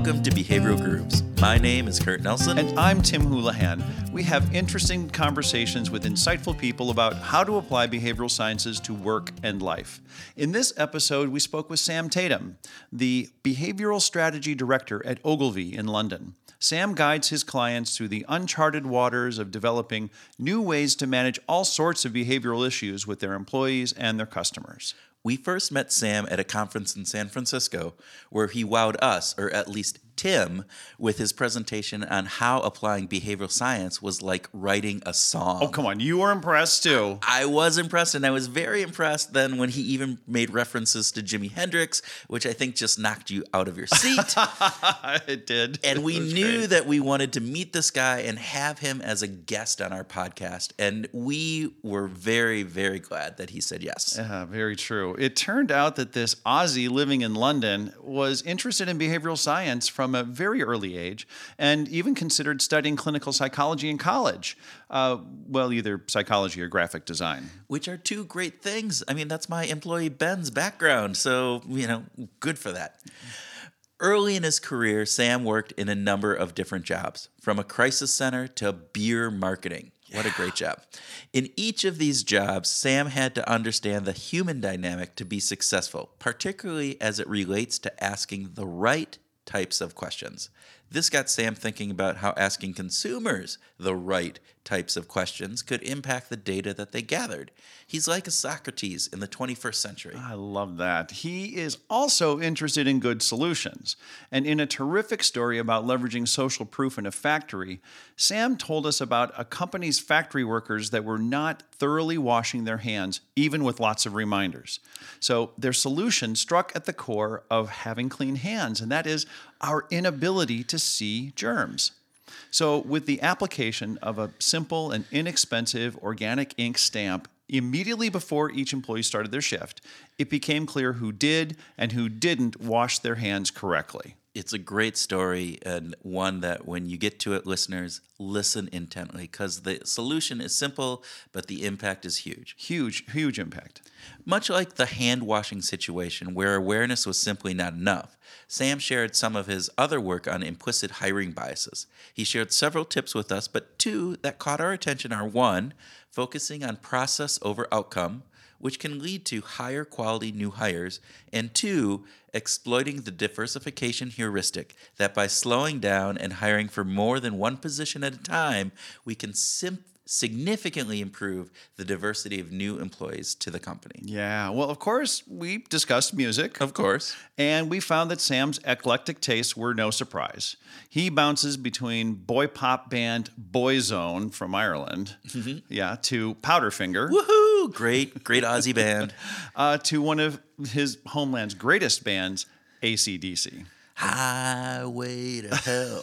Welcome to Behavioral Grooves. My name is Kurt Nelson. And I'm Tim Houlihan. We have interesting conversations with insightful people about how to apply behavioral sciences to work and life. In this episode, we spoke with Sam Tatum, the Behavioral Strategy Director at Ogilvy in London. Sam guides his clients through the uncharted waters of developing new ways to manage all sorts of behavioral issues with their employees and their customers. We first met Sam at a conference in San Francisco where he wowed us, or at least Tim with his presentation on how applying behavioral science was like writing a song. Oh, come on. You were impressed too. I was impressed, and I was very impressed then when he even made references to Jimi Hendrix, which I think just knocked you out of your seat. it did. And we knew great. that we wanted to meet this guy and have him as a guest on our podcast. And we were very, very glad that he said yes. Yeah, very true. It turned out that this Aussie living in London was interested in behavioral science from from a very early age and even considered studying clinical psychology in college. Uh, well, either psychology or graphic design. Which are two great things. I mean, that's my employee Ben's background. So, you know, good for that. Early in his career, Sam worked in a number of different jobs, from a crisis center to beer marketing. What a great job. In each of these jobs, Sam had to understand the human dynamic to be successful, particularly as it relates to asking the right types of questions. This got Sam thinking about how asking consumers the right types of questions could impact the data that they gathered. He's like a Socrates in the 21st century. I love that. He is also interested in good solutions. And in a terrific story about leveraging social proof in a factory, Sam told us about a company's factory workers that were not thoroughly washing their hands, even with lots of reminders. So their solution struck at the core of having clean hands, and that is our inability to see germs. So, with the application of a simple and inexpensive organic ink stamp immediately before each employee started their shift, it became clear who did and who didn't wash their hands correctly. It's a great story and one that when you get to it, listeners, listen intently because the solution is simple, but the impact is huge. Huge, huge impact. Much like the hand washing situation where awareness was simply not enough, Sam shared some of his other work on implicit hiring biases. He shared several tips with us, but two that caught our attention are one, focusing on process over outcome, which can lead to higher quality new hires, and two, exploiting the diversification heuristic that by slowing down and hiring for more than one position at a time, we can simply significantly improve the diversity of new employees to the company. Yeah. Well, of course, we discussed music. Of course. And we found that Sam's eclectic tastes were no surprise. He bounces between boy pop band Boyzone from Ireland, mm-hmm. yeah, to Powderfinger. Woohoo! Great, great Aussie band. Uh, to one of his homeland's greatest bands, ACDC. Highway to Hell.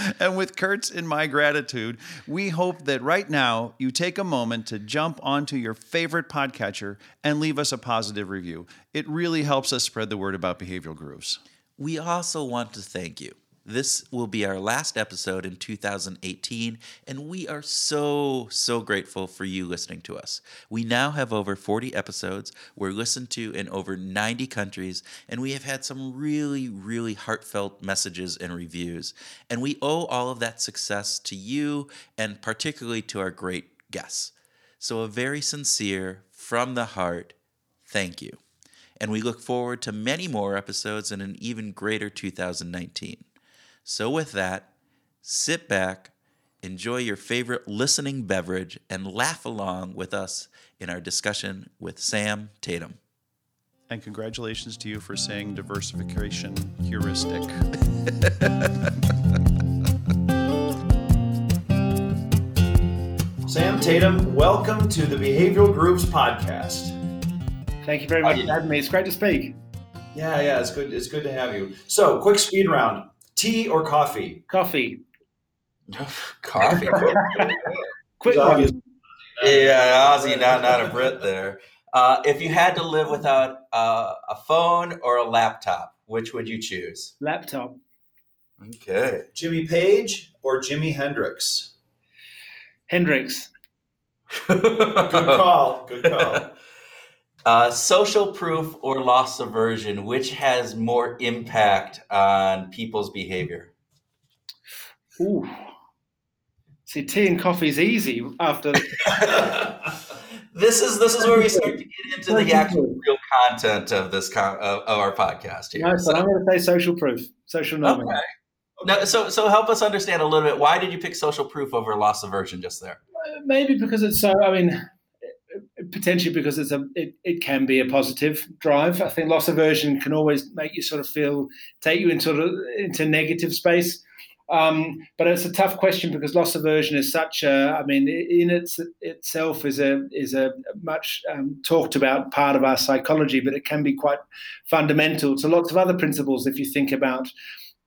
and with Kurt's in my gratitude, we hope that right now you take a moment to jump onto your favorite podcatcher and leave us a positive review. It really helps us spread the word about behavioral grooves. We also want to thank you this will be our last episode in 2018, and we are so, so grateful for you listening to us. We now have over 40 episodes. We're listened to in over 90 countries, and we have had some really, really heartfelt messages and reviews. And we owe all of that success to you and particularly to our great guests. So, a very sincere, from the heart, thank you. And we look forward to many more episodes in an even greater 2019. So, with that, sit back, enjoy your favorite listening beverage, and laugh along with us in our discussion with Sam Tatum. And congratulations to you for saying diversification heuristic. Sam Tatum, welcome to the Behavioral Grooves podcast. Thank you very much for having me. It's great to speak. Yeah, yeah, it's good. It's good to have you. So, quick speed round. Tea or coffee? Coffee. coffee. Quick one. Yeah, Aussie, not not a Brit there. Uh, if you had to live without uh, a phone or a laptop, which would you choose? Laptop. Okay. Jimmy Page or Jimi Hendrix? Hendrix. Good call. Good call. Uh, social proof or loss aversion, which has more impact on people's behavior? Ooh. See, tea and coffee is easy after. this is this is where we start to get into the actual real content of this con- of, of our podcast here. No, so I'm going to say social proof, social norm. Okay. Now, so so help us understand a little bit. Why did you pick social proof over loss aversion just there? Maybe because it's so. I mean, potentially because it's a it, it can be a positive drive. I think loss aversion can always make you sort of feel take you into into negative space. Um, but it's a tough question because loss aversion is such a, I mean, in its, itself is a is a much um, talked about part of our psychology, but it can be quite fundamental to lots of other principles. If you think about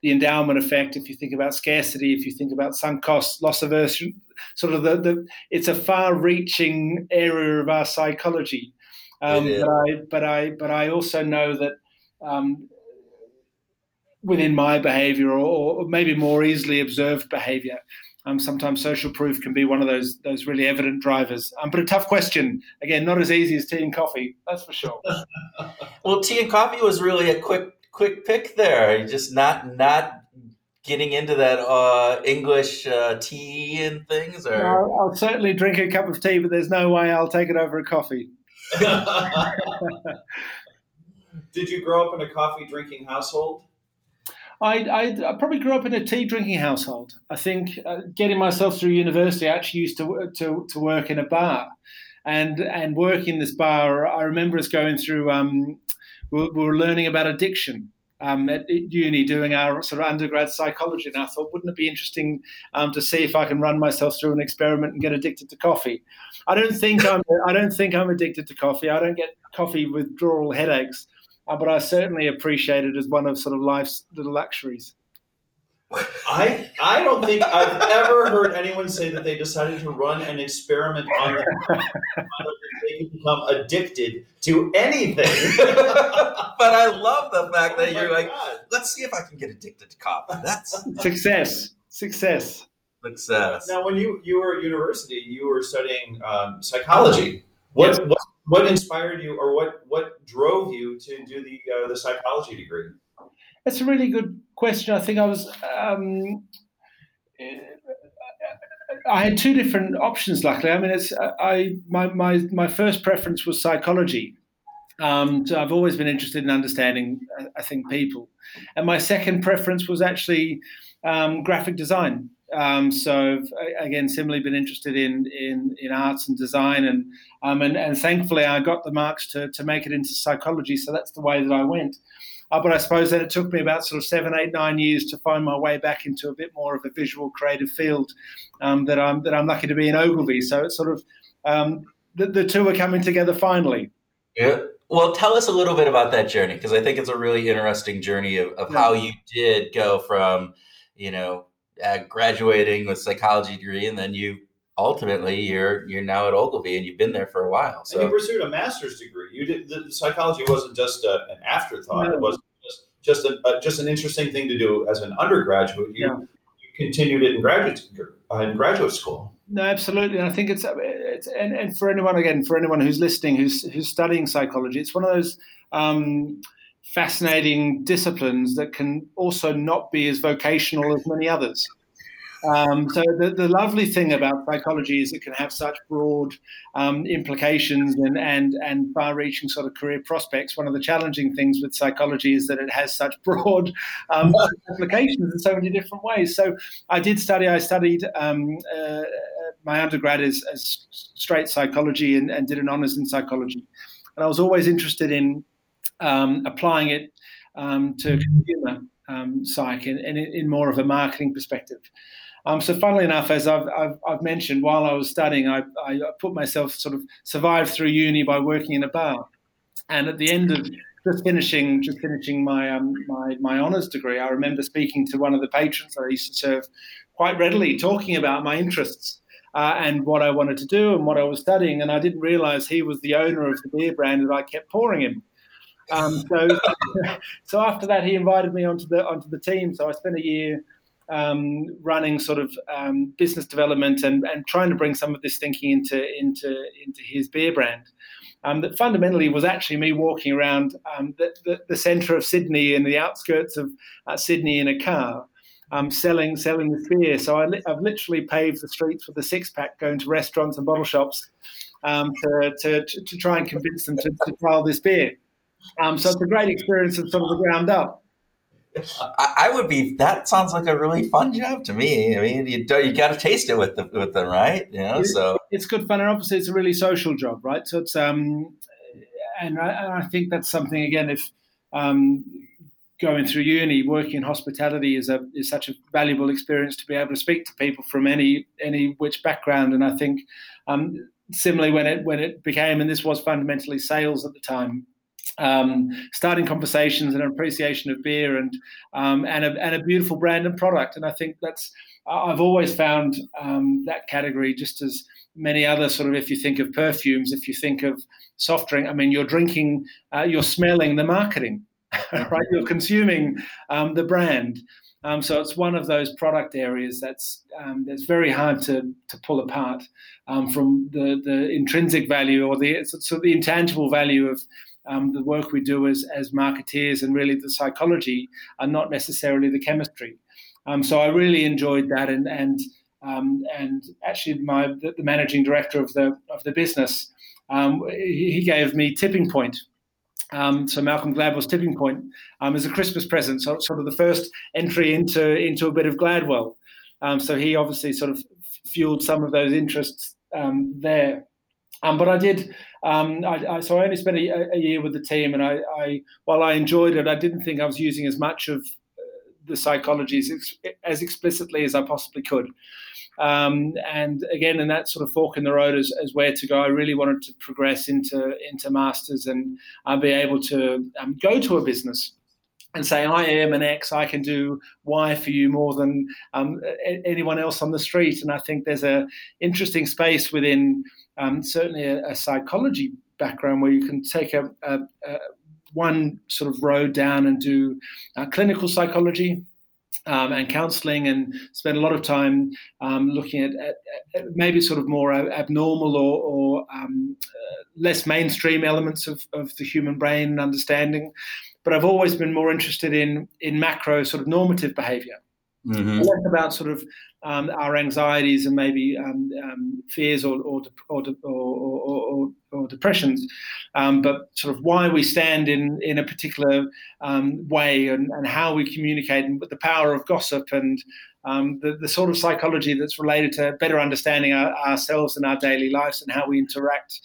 the endowment effect, if you think about scarcity, if you think about sunk costs, loss aversion, sort of the, the it's a far-reaching area of our psychology. Um, but I but I but I also know that um, within my behaviour or, or, maybe more easily observed behaviour. Um, sometimes social proof can be one of those those really evident drivers. Um, but a tough question. Again, not as easy as tea and coffee. That's for sure. well, tea and coffee was really a quick quick pick there. Just not not getting into that uh, English uh, tea and things. Or no, I'll certainly drink a cup of tea, but there's no way I'll take it over a coffee. Did you grow up in a coffee drinking household? I, I, I, probably grew up in a tea drinking household. I think uh, getting myself through university, I actually used to, to, to work in a bar. And, and working in this bar, I remember us going through um, we were learning about addiction um, at uni doing our sort of undergrad psychology. And I thought, wouldn't it be interesting um, to see if I can run myself through an experiment and get addicted to coffee? I don't think I'm. I don't think I'm addicted to coffee. I don't get coffee withdrawal headaches, uh, but I certainly appreciate it as one of sort of life's little luxuries. I I don't think I've ever heard anyone say that they decided to run an experiment on them they can become addicted to anything. but I love the fact that oh you're like, God. let's see if I can get addicted to coffee. That's success. Success. Success. Now, when you you were at university, you were studying um, psychology. What, yes. what what inspired you, or what what drove you to do the uh, the psychology degree? That's a really good question. I think I was. Um, I had two different options. Luckily, I mean, it's I my my my first preference was psychology. Um, so I've always been interested in understanding, I think, people, and my second preference was actually um, graphic design. Um, so again, similarly, been interested in in, in arts and design, and, um, and and thankfully, I got the marks to to make it into psychology. So that's the way that I went. Uh, but I suppose then it took me about sort of seven, eight, nine years to find my way back into a bit more of a visual creative field um, that I'm that I'm lucky to be in Ogilvy. So it's sort of um, the, the two are coming together finally. Yeah. Well, tell us a little bit about that journey because I think it's a really interesting journey of, of yeah. how you did go from, you know, uh, graduating with psychology degree and then you ultimately you're you're now at Ogilvy and you've been there for a while. So and you pursued a master's degree. You did the, psychology wasn't just a, an afterthought. No. It was just just a, a, just an interesting thing to do as an undergraduate. You, yeah. you continued it in graduate uh, in graduate school. No, absolutely. And I think it's it's and, and for anyone again for anyone who's listening who's who's studying psychology, it's one of those. Um, fascinating disciplines that can also not be as vocational as many others. Um, so the, the lovely thing about psychology is it can have such broad um, implications and, and, and far-reaching sort of career prospects. One of the challenging things with psychology is that it has such broad um, applications in so many different ways. So I did study. I studied um, uh, my undergrad as, as straight psychology and, and, did an honours in psychology, and I was always interested in um, applying it um, to consumer um, psych in, in, in, more of a marketing perspective. Um, so, funnily enough, as I've, I've, I've, mentioned, while I was studying, I, I put myself sort of survived through uni by working in a bar. And at the end of just finishing just finishing my um, my my honours degree, I remember speaking to one of the patrons that I used to serve quite readily, talking about my interests uh, and what I wanted to do and what I was studying. And I didn't realise he was the owner of the beer brand that I kept pouring him. Um, so, so after that, he invited me onto the onto the team. So I spent a year um, running sort of um, business development and, and trying to bring some of this thinking into into into his beer brand. um, that fundamentally was actually me walking around um, the, the, the, centre of Sydney and the outskirts of uh, Sydney in a car. Um, selling selling this beer, so I I've literally paved the streets with a six pack, going to restaurants and bottle shops um, to, to, to, try and convince them to, to trial this beer. Um, so it's a great experience from sort of the ground up. I, would be. That sounds like a really fun job to me. I mean, you you got to taste it with the, with them, right? You know, so it's good fun, and obviously it's a really social job, right? So it's um, and I, I think that's something again. If um, going through uni, working in hospitality is a is such a valuable experience to be able to speak to people from any any which background, and I think um, similarly when it when it became, and this was fundamentally sales at the time um, starting conversations and appreciation of beer and um, and, a, and a beautiful brand and product. And I think that's I've always found um, that category just as many other sort of if you think of perfumes, if you think of soft drink, I mean you're drinking, uh, you're smelling the marketing, right? You're consuming um, the brand. Um, so it's one of those product areas that's um, that's very hard to, to pull apart um, from the, the intrinsic value or the sort of the intangible value of um, the work we do as, as marketeers and really the psychology are not necessarily the chemistry. Um, so I really enjoyed that, and and um, and actually my the, the, managing director of the of the business um, he, he, gave me Tipping Point. Um, so Malcolm Gladwell's Tipping Point um, as a Christmas present, so sort of the first entry into into a bit of Gladwell. so he obviously sort of fueled some of those interests there. Um, but I did. Um, I, I, so I only spent a, a, year with the team, and I, I, while I enjoyed it, I didn't think I was using as much of uh, the psychology as, as explicitly as I possibly could. Um, and again, in that sort of fork in the road as, as, where to go, I really wanted to progress into into masters and uh, be able to um, go to a business and say, I am an X, I can do Y for you more than um, anyone else on the street. And I think there's a interesting space within um, certainly a, a, psychology background where you can take a, a, a one sort of road down and do uh, clinical psychology um, and counseling and spend a lot of time um, looking at, at, at, maybe sort of more abnormal or, or um, uh, less mainstream elements of, of the human brain and understanding. But I've always been more interested in in macro sort of normative behavior. Mm-hmm. Less about sort of um, our anxieties and maybe um, um, fears or or, or, or, or depressions, um, but sort of why we stand in in a particular um, way and, and how we communicate and the power of gossip and um, the, the sort of psychology that's related to better understanding our, ourselves and our daily lives and how we interact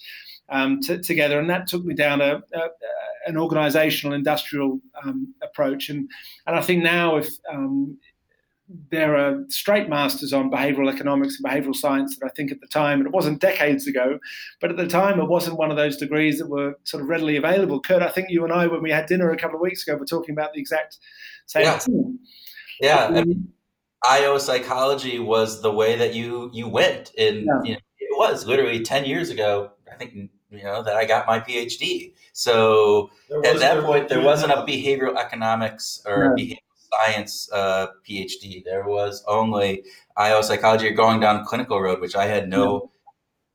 t- together. And that took me down a, a, an organizational industrial approach. And, and I think now if there are straight masters on behavioral economics and behavioral science that I think at the time, and it wasn't decades ago, but at the time it wasn't one of those degrees that were sort of readily available. Kurt, I think you and I, when we had dinner a couple of weeks ago, were talking about the exact same yeah. thing. Yeah. Um, IO psychology was the way that you you went in yeah. you know, it was literally 10 years ago I think you know that I got my PhD so at that point there wasn't a behavioral economics or behavioral science uh, PhD. There was only IO psychology or going down clinical road, which I had no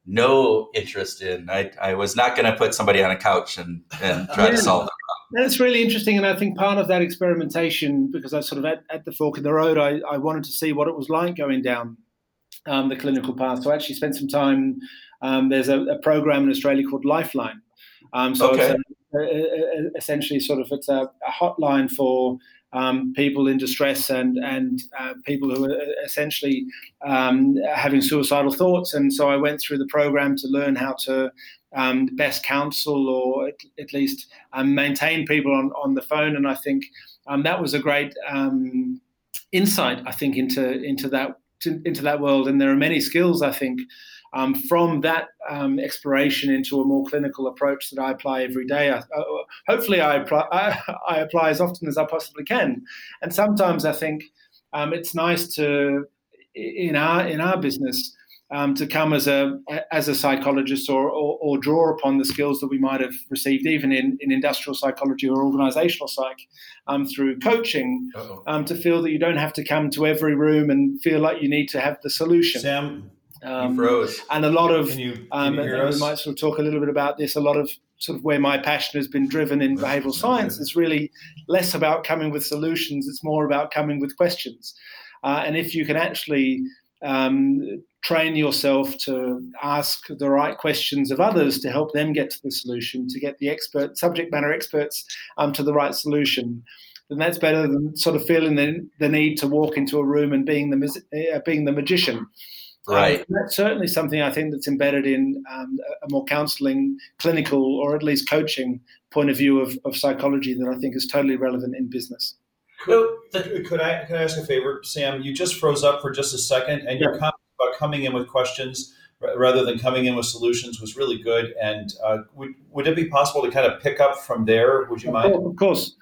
no interest in. I, I was not going to put somebody on a couch and, and try yeah. to solve the problem. That's really interesting, and I think part of that experimentation, because I sort of at, at the fork in the road, I, I wanted to see what it was like going down um, the clinical path. So I actually spent some time. Um, there's a, a, program in Australia called Lifeline. Um, so okay. it's a, a, essentially sort of it's a, hotline for um, people in distress and and uh, people who are essentially um, having suicidal thoughts. And so I went through the program to learn how to um, best counsel or at, at least um, maintain people on, on the phone. And I think um, that was a great um, insight. I think into into that to, into that world. And there are many skills I think um, from that um, exploration into a more clinical approach that I apply every day. I, uh, hopefully, I apply, I, I, apply as often as I possibly can. And sometimes I think um, it's nice to, in our in our business, um, to come as a as a psychologist or, or, or, draw upon the skills that we might have received even in, in industrial psychology or organizational psych um, through coaching um, to feel that you don't have to come to every room and feel like you need to have the solution. Sam, Um, froze. And a lot of, can you, can um, and we might sort of talk a little bit about this. A lot of sort of where my passion has been driven in behavioral science is really less about coming with solutions. It's more about coming with questions. Uh, and if you can actually um, train yourself to ask the right questions of others to help them get to the solution, to get the expert subject matter experts um, to the right solution, then that's better than sort of feeling the, the need to walk into a room and being the uh, being the magician. Right. Um, that's certainly something I think that's embedded in um, a more counseling, clinical, or at least coaching point of view of, of psychology that I think is totally relevant in business. Could, could I could I ask a favor, Sam? You just froze up for just a second, and your comment about coming in with questions rather than coming in with solutions was really good. And uh, would would it be possible to kind of pick up from there? Would you mind? Of course.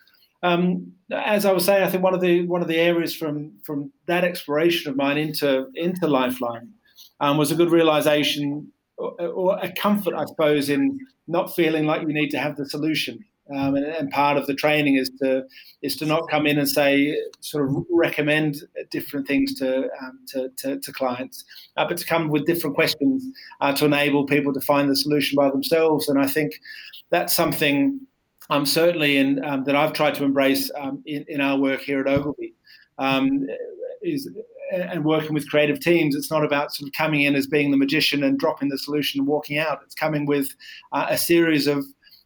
Um, as I was saying, I think one of the one of the areas from from that exploration of mine into into Lifeline um, was a good realization or, or, a comfort, I suppose, in not feeling like you need to have the solution. Um, and, and, part of the training is to is to not come in and say sort of recommend different things to um, to, to, to, clients, uh, but to come with different questions uh, to enable people to find the solution by themselves. And I think that's something um, certainly in um, that I've tried to embrace um, in, in, our work here at Ogilvy. Um, is and working with creative teams, it's not about sort of coming in as being the magician and dropping the solution and walking out. It's coming with uh, a series of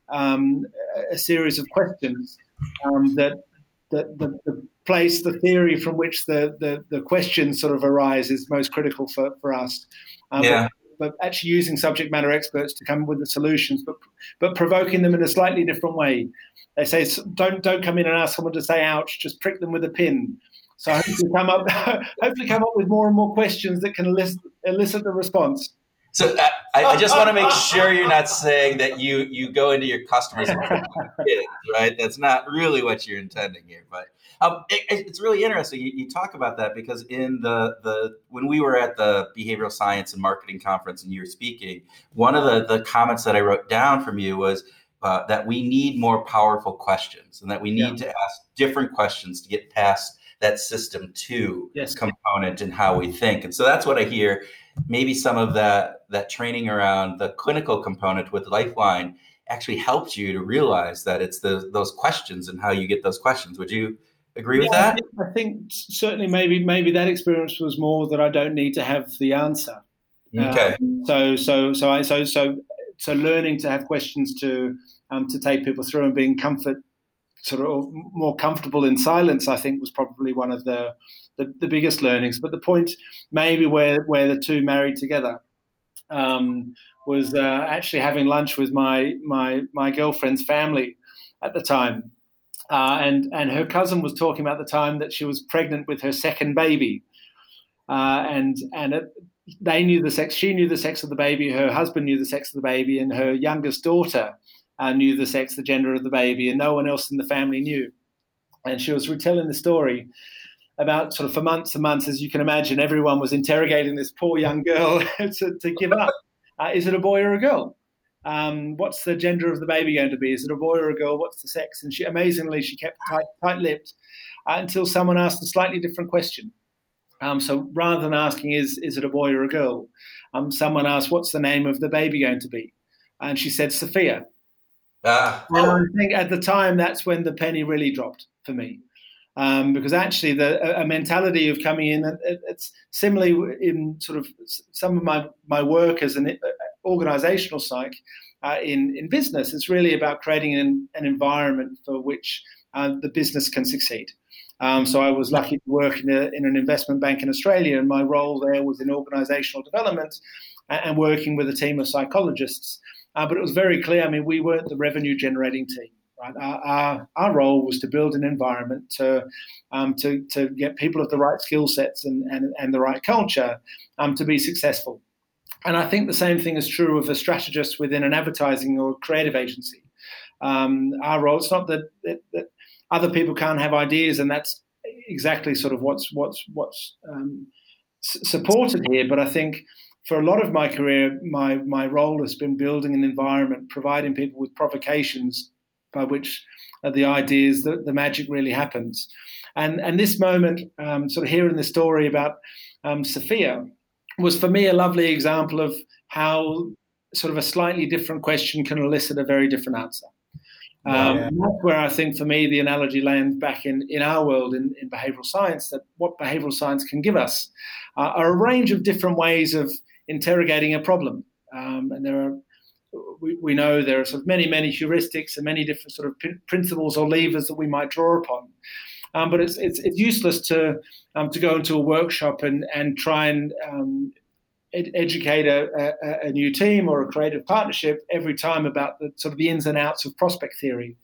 um, a series of questions um, that, that the, the, place, the theory from which the, the, the questions sort of arise is most critical for, for us. Um, yeah. But, but actually using subject matter experts to come with the solutions, but but provoking them in a slightly different way. They say don't don't come in and ask someone to say ouch, just prick them with a pin. So hopefully come up, hopefully come up with more and more questions that can elicit, elicit the response. So uh, I, I, just want to make sure you're not saying that you you go into your customers kids, right? That's not really what you're intending here. But um, it, it's really interesting. You, you, talk about that because in the the when we were at the behavioral science and marketing conference and you were speaking, one of the the comments that I wrote down from you was. Uh, that we need more powerful questions and that we need yeah. to ask different questions to get past that system two yes. component in how we think. And so that's what I hear. Maybe some of that that training around the clinical component with Lifeline actually helped you to realize that it's the those questions and how you get those questions. Would you agree yeah, with that? I think, I think, certainly maybe maybe that experience was more that I don't need to have the answer. Okay. Um, so so so I so so so learning to have questions to um, to take people through and being comfort sort of more comfortable in silence, I think was probably one of the, the, the biggest learnings. But the point maybe where, where the two married together um, was uh, actually having lunch with my, my, my girlfriend's family at the time. Uh, and, and her cousin was talking about the time that she was pregnant with her second baby. Uh, and and it, they knew the sex, she knew the sex of the baby, her husband knew the sex of the baby, and her youngest daughter uh, knew the sex, the gender of the baby, and no one else in the family knew. And she was retelling the story about sort of for months and months, as you can imagine, everyone was interrogating this poor young girl to, to, give up. Uh, is it a boy or a girl? Um, what's the gender of the baby going to be? Is it a boy or a girl? What's the sex? And she amazingly she kept tight, tight-lipped uh, until someone asked a slightly different question. Um, so rather than asking is is it a boy or a girl, um, someone asked what's the name of the baby going to be, and she said Sophia. Ah. And I think at the time that's when the penny really dropped for me. Um, because actually, the a, mentality of coming in, it, it's similarly in sort of some of my, my work as an uh, organizational psych uh, in, in business. It's really about creating an, an environment for which uh, the business can succeed. Um, so I was lucky to work in, a, in, an investment bank in Australia, and my role there was in organizational development and, and working with a team of psychologists uh, but it was very clear. I mean, we weren't the revenue generating team. Right? Our, our, our, role was to build an environment to, um, to, to get people of the right skill sets and, and, and the right culture um, to be successful. And I think the same thing is true of a strategist within an advertising or creative agency. Um, our role, it's not that, that, that, other people can't have ideas, and that's exactly sort of what's, what's, what's um, supported here. But I think for a lot of my career, my, my role has been building an environment, providing people with provocations by which the ideas, the, the magic really happens. And, and this moment, um, sort of hearing the story about um, Sophia, was for me a lovely example of how sort of a slightly different question can elicit a very different answer. Um, yeah. That's where I think for me the analogy lands back in, in our world in, in behavioral science that what behavioral science can give us uh, are a range of different ways of interrogating a problem. Um, and there are we, we know there are sort of many, many heuristics and many different sort of p- principles or levers that we might draw upon. Um, but it's, it's, it's useless to um, to go into a workshop and and try and um, ed- educate a, a, a, new team or a creative partnership every time about the sort of the ins and outs of prospect theory.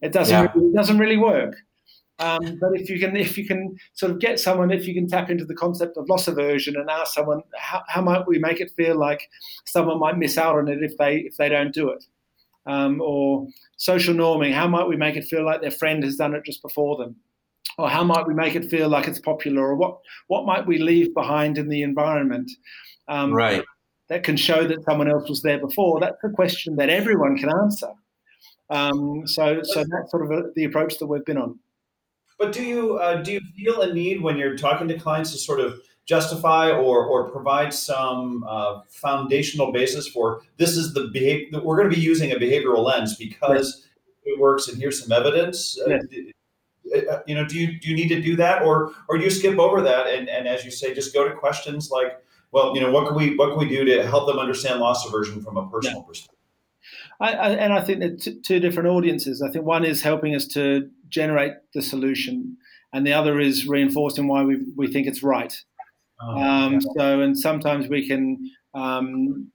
It doesn't yeah. really, it doesn't really work. Um, but if you can if you can sort of get someone, if you can tap into the concept of loss aversion and ask someone how, how might we make it feel like someone might miss out on it if they if they don't do it, um, or social norming, how might we make it feel like their friend has done it just before them, or how might we make it feel like it's popular, or what what might we leave behind in the environment, um, right? That can show that someone else was there before. That's a question that everyone can answer. Um, so so that's sort of a, the approach that we've been on. But do you uh, do you feel a need when you're talking to clients to sort of justify or or provide some uh, foundational basis for this is the behavior we're going to be using a behavioral lens because right. it works and here's some evidence. Uh, uh, you know, do you do you need to do that or or do you skip over that and and as you say, just go to questions like, well, you know, what can we what can we do to help them understand loss aversion from a personal yeah. perspective? I, I, and I think that t- two different audiences. I think one is helping us to generate the solution, and the other is reinforcing why we we think it's right. Oh, um, yeah. So, and sometimes we can um,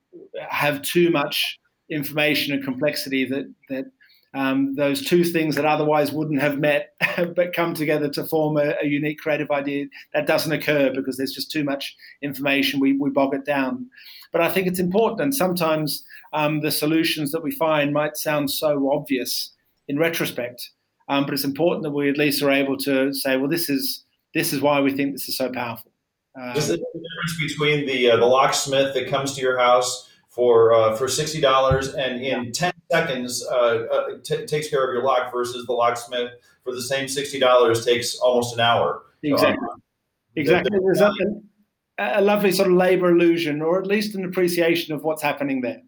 have too much information and complexity that that um, those two things that otherwise wouldn't have met but come together to form a, a, unique creative idea that doesn't occur because there's just too much information we, we bog it down but i think it's important and sometimes um, the solutions that we find might sound so obvious in retrospect um, but it's important that we at least are able to say, well, this is this is why we think this is so powerful. Um, is the difference between the uh, the locksmith that comes to your house for uh, for sixty dollars and in ten seconds uh, uh, t- takes care of your lock versus the locksmith for the same sixty dollars takes almost an hour. Exactly. Um, exactly. There's a, a lovely sort of labor illusion, or at least an appreciation of what's happening there.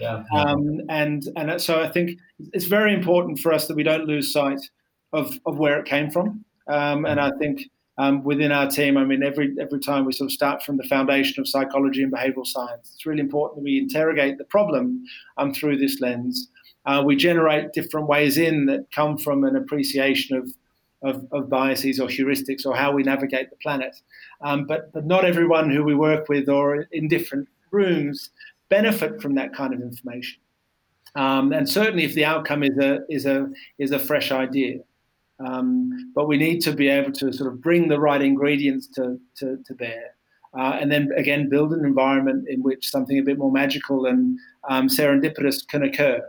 Yeah. Um, and and so I think it's very important for us that we don't lose sight of, of where it came from. Um, and I think um, within our team, I mean, every every time we sort of start from the foundation of psychology and behavioral science, it's really important that we interrogate the problem um, through this lens. Uh, we generate different ways in that come from an appreciation of of, of, biases or heuristics or how we navigate the planet. Um, but, but not everyone who we work with or in different rooms benefit from that kind of information. Um, and certainly, if the outcome is a is a is a fresh idea, um, but we need to be able to sort of bring the right ingredients to to, to bear, uh, and then again build an environment in which something a bit more magical and um, serendipitous can occur.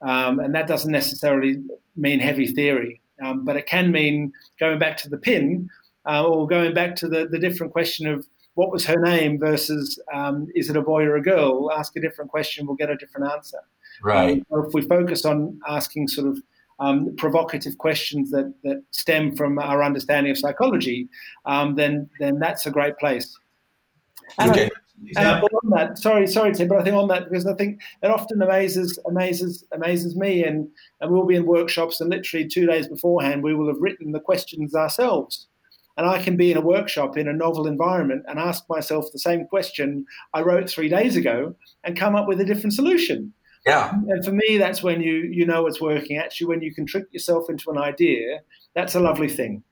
Um, and that doesn't necessarily mean heavy theory, um, but it can mean going back to the pin uh, or going back to the, the different question of what was her name versus um, is it a boy or a girl? We'll ask a different question, we'll get a different answer. Right. Um, if we focus on asking sort of um, provocative questions that, that stem from our understanding of psychology, um, then then that's a great place. And okay. On that, sorry, sorry, Tim, but I think on that because I think it often amazes amazes amazes me, and and we'll be in workshops, and literally two days beforehand, we will have written the questions ourselves. And I can be in a workshop in a novel environment and ask myself the same question I wrote three days ago and come up with a different solution. Yeah. And for me, that's when you you know it's working. Actually, when you can trick yourself into an idea, that's a lovely thing.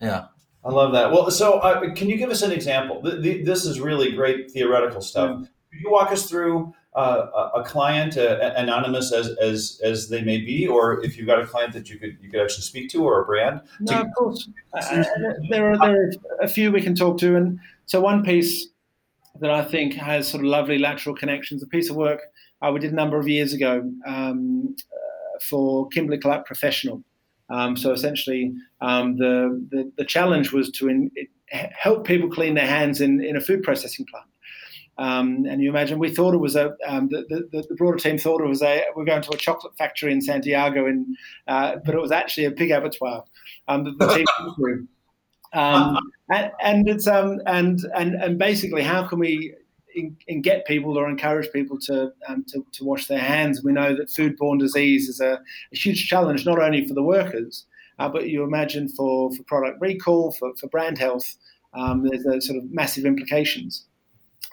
Yeah. I love that. Well, so uh, can you give us an example? The, the, this is really great theoretical stuff. Yeah. Could you walk us through uh, a, client, uh, anonymous as, as as they may be, or if you've got a client that you could you could actually speak to, or a brand? No, of course. Uh, there are there are a few we can talk to, and so one piece that I think has sort of lovely lateral connections. A piece of work uh, we did a number of years ago um, uh, for Kimberly Clark Professional. Um, so essentially, um, the, the, the challenge was to in, help people clean their hands in in a food processing plant. Um, and you imagine we thought it was a um, the, the, the, broader team thought it was a we're going to a chocolate factory in Santiago, in, uh, but it was actually a pig abattoir um, the team. Um, and, and, it's um, and and and basically, how can we in get people or encourage people to, um, to, to wash their hands? We know that foodborne disease is a, a huge challenge, not only for the workers, uh, but you imagine for, for product recall, for, for brand health, um, there's a sort of massive implications.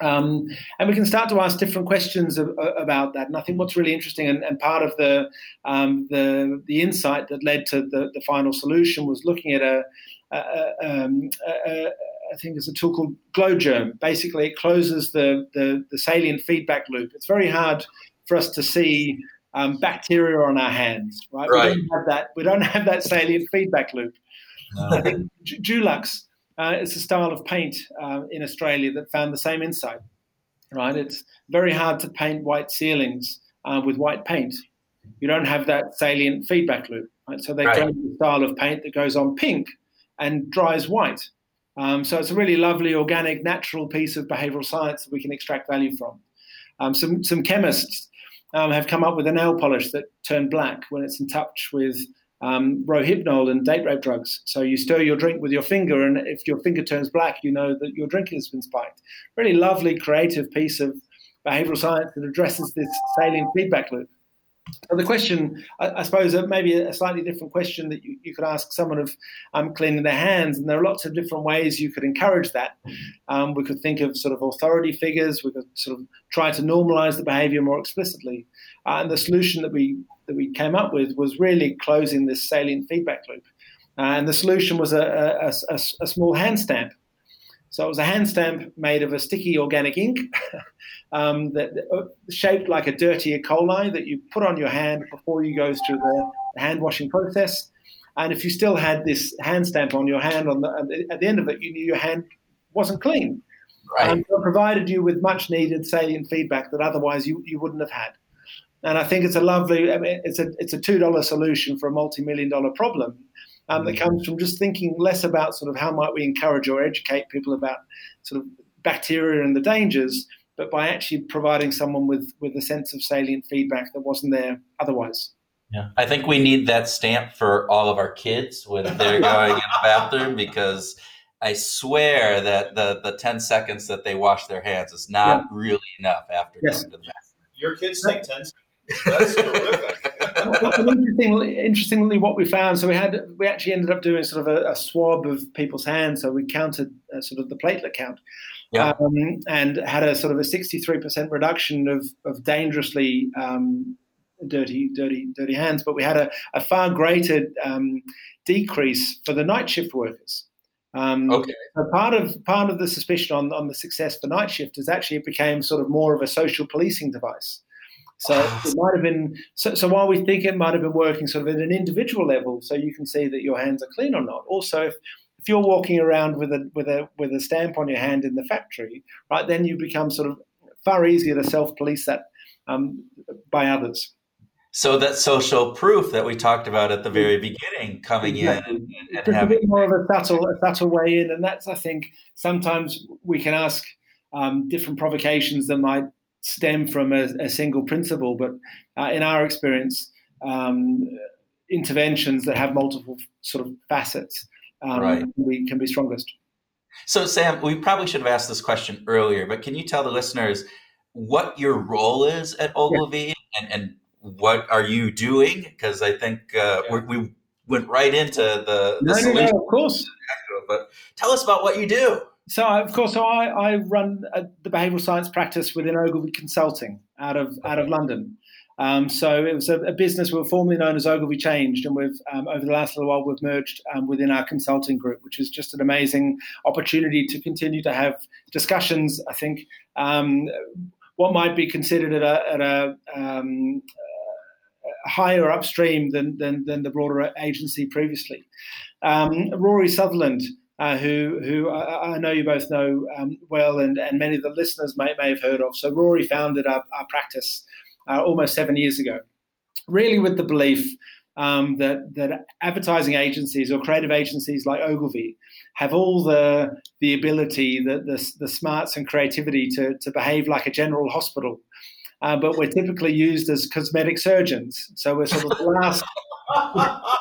Um, and we can start to ask different questions of, about that. And I think what's really interesting and, and part of the, um, the, the insight that led to the, the final solution was looking at a, a, um, a, I think there's a tool called Glo Germ. Basically, it closes the, the, the salient feedback loop. It's very hard for us to see um, bacteria on our hands, right? right? We don't have that. We don't have that salient feedback loop. No. I think Dulux uh, is a style of paint uh, in Australia that found the same insight. Right? It's very hard to paint white ceilings uh, with white paint. You don't have that salient feedback loop. Right? So they right. created a style of paint that goes on pink and dries white. Um, so it's a really lovely, organic, natural piece of behavioral science that we can extract value from. Um, some some chemists um, have come up with a nail polish that turned black when it's in touch with um, rohypnol and date rape drugs. So you stir your drink with your finger, and if your finger turns black, you know that your drink has been spiked. Really lovely, creative piece of behavioral science that addresses this salient feedback loop. So the question, I, I suppose, uh, maybe a slightly different question that you, you could ask someone of um, cleaning their hands, and there are lots of different ways you could encourage that. Um, we could think of sort of authority figures. We could sort of try to normalize the behavior more explicitly. Uh, and the solution that we that we came up with was really closing this salient feedback loop. Uh, and the solution was a, a, a, a small hand stamp. So it was a hand stamp made of a sticky organic ink um, that uh, shaped like a dirty E. coli that you put on your hand before you go through the hand washing process. And if you still had this hand stamp on your hand, on the, at the end of it, you knew your hand wasn't clean. Right. And it provided you with much needed salient feedback that otherwise you, you wouldn't have had. And I think it's a lovely, I mean, it's a it's a two dollar solution for a multi million dollar problem um, that mm. comes from just thinking less about sort of how might we encourage or educate people about sort of bacteria and the dangers, but by actually providing someone with with a sense of salient feedback that wasn't there otherwise. Yeah, I think we need that stamp for all of our kids when they're going in the bathroom because I swear that the the ten seconds that they wash their hands is not yeah. really enough after yes. going to the bathroom. Your kids think ten seconds. That's terrific. Interestingly, interestingly, what we found, so we had we actually ended up doing sort of a, a swab of people's hands. So we counted uh, sort of the platelet count, yeah. um, and had a sort of a 63% reduction of, of dangerously um, dirty, dirty, dirty hands. But we had a, a far greater um, decrease for the night shift workers. Um, okay. So part of part of the suspicion on, on the success for night shift is actually it became sort of more of a social policing device. So it might have been. So, so, while we think it might have been working sort of at an individual level, so you can see that your hands are clean or not. Also, if, if you're walking around with a with a with a stamp on your hand in the factory, right, then you become sort of far easier to self police that um, by others. So that social proof that we talked about at the very beginning, coming exactly. in and, and having a bit more of a subtle, a subtle way in, and that's I think sometimes we can ask um, different provocations that might stem from a, a single principle, but uh, in our experience, um, interventions that have multiple sort of facets um, right. can, be, can be strongest. So, Sam, we probably should have asked this question earlier, but can you tell the listeners what your role is at Ogilvy yeah. and, and what are you doing? Because I think uh, yeah. we went right into the, the no, solution. No, no, of course. But tell us about what you do. So, of course, so I, I run a, the behavioural science practice within Ogilvy Consulting out of out of London. Um, so it was a, a, business we were formerly known as Ogilvy Changed, and we've um, over the last little while we've merged um, within our consulting group, which is just an amazing opportunity to continue to have discussions. I think um, what might be considered at a, at a um, higher upstream than, than, than the broader agency previously. Um, Rory Sutherland uh, who who I, I, know you both know um, well, and, and many of the listeners may, may have heard of. So Rory founded our, our practice uh, almost seven years ago, really with the belief um, that that advertising agencies or creative agencies like Ogilvy have all the the ability, the the, the smarts and creativity to to behave like a general hospital. Uh, but we're typically used as cosmetic surgeons, so we're sort of the last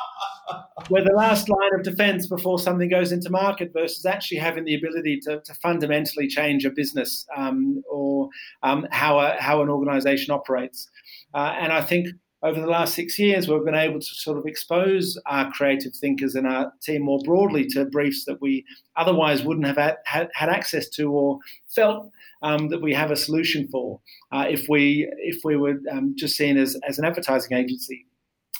we're the last line of defense before something goes into market versus actually having the ability to, to fundamentally change a business um, or um, how, a, how an organization operates. Uh, and I think over the last six years, we've been able to sort of expose our creative thinkers and our team more broadly to briefs that we otherwise wouldn't have had, had, had access to or felt um, that we have a solution for uh, if we if we were um, just seen as, as an advertising agency.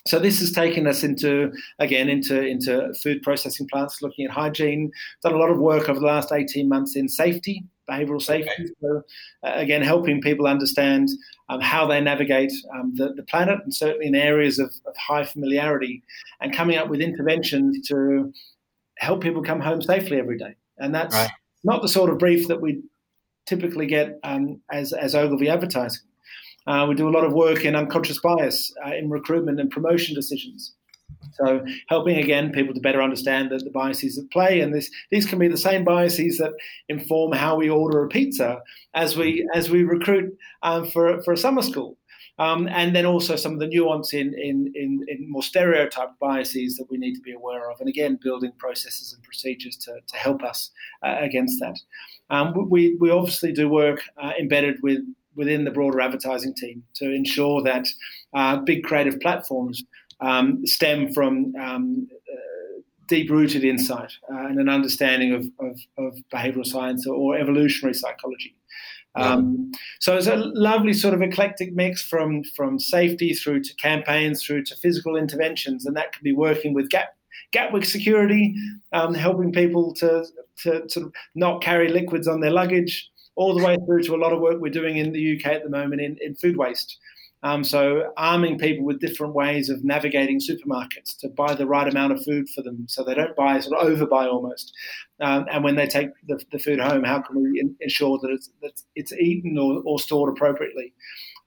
So this has taken us into again into into food processing plants, looking at hygiene. Done a lot of work over the last eighteen months in safety, behavioural safety. Okay. So uh, again, helping people understand um, how they navigate um, the, the planet, and certainly in areas of, of high familiarity, and coming up with interventions to help people come home safely every day. And that's right. not the sort of brief that we typically get um, as as Ogilvy advertising. Uh, we do a lot of work in unconscious bias uh, in recruitment and promotion decisions. So helping again people to better understand the, the biases at play, and this these can be the same biases that inform how we order a pizza as we as we recruit um, for for a summer school. Um, and then also some of the nuance in, in, in, in, more stereotyped biases that we need to be aware of. And again, building processes and procedures to, to help us uh, against that. Um, we, we obviously do work uh, embedded with, within the broader advertising team to ensure that uh, big creative platforms um, stem from um, uh, deep rooted insight uh, and an understanding of, of, of behavioral science or, or evolutionary psychology. Um, so it's a lovely sort of eclectic mix from from safety through to campaigns through to physical interventions, and that could be working with Gap Gatwick security, um, helping people to, to to not carry liquids on their luggage, all the way through to a lot of work we're doing in the UK at the moment in, in food waste. Um, so arming people with different ways of navigating supermarkets to buy the right amount of food for them, so they don't buy sort of overbuy almost. Um, and when they take the, the, food home, how can we in, ensure that it's, that it's eaten or, or, stored appropriately?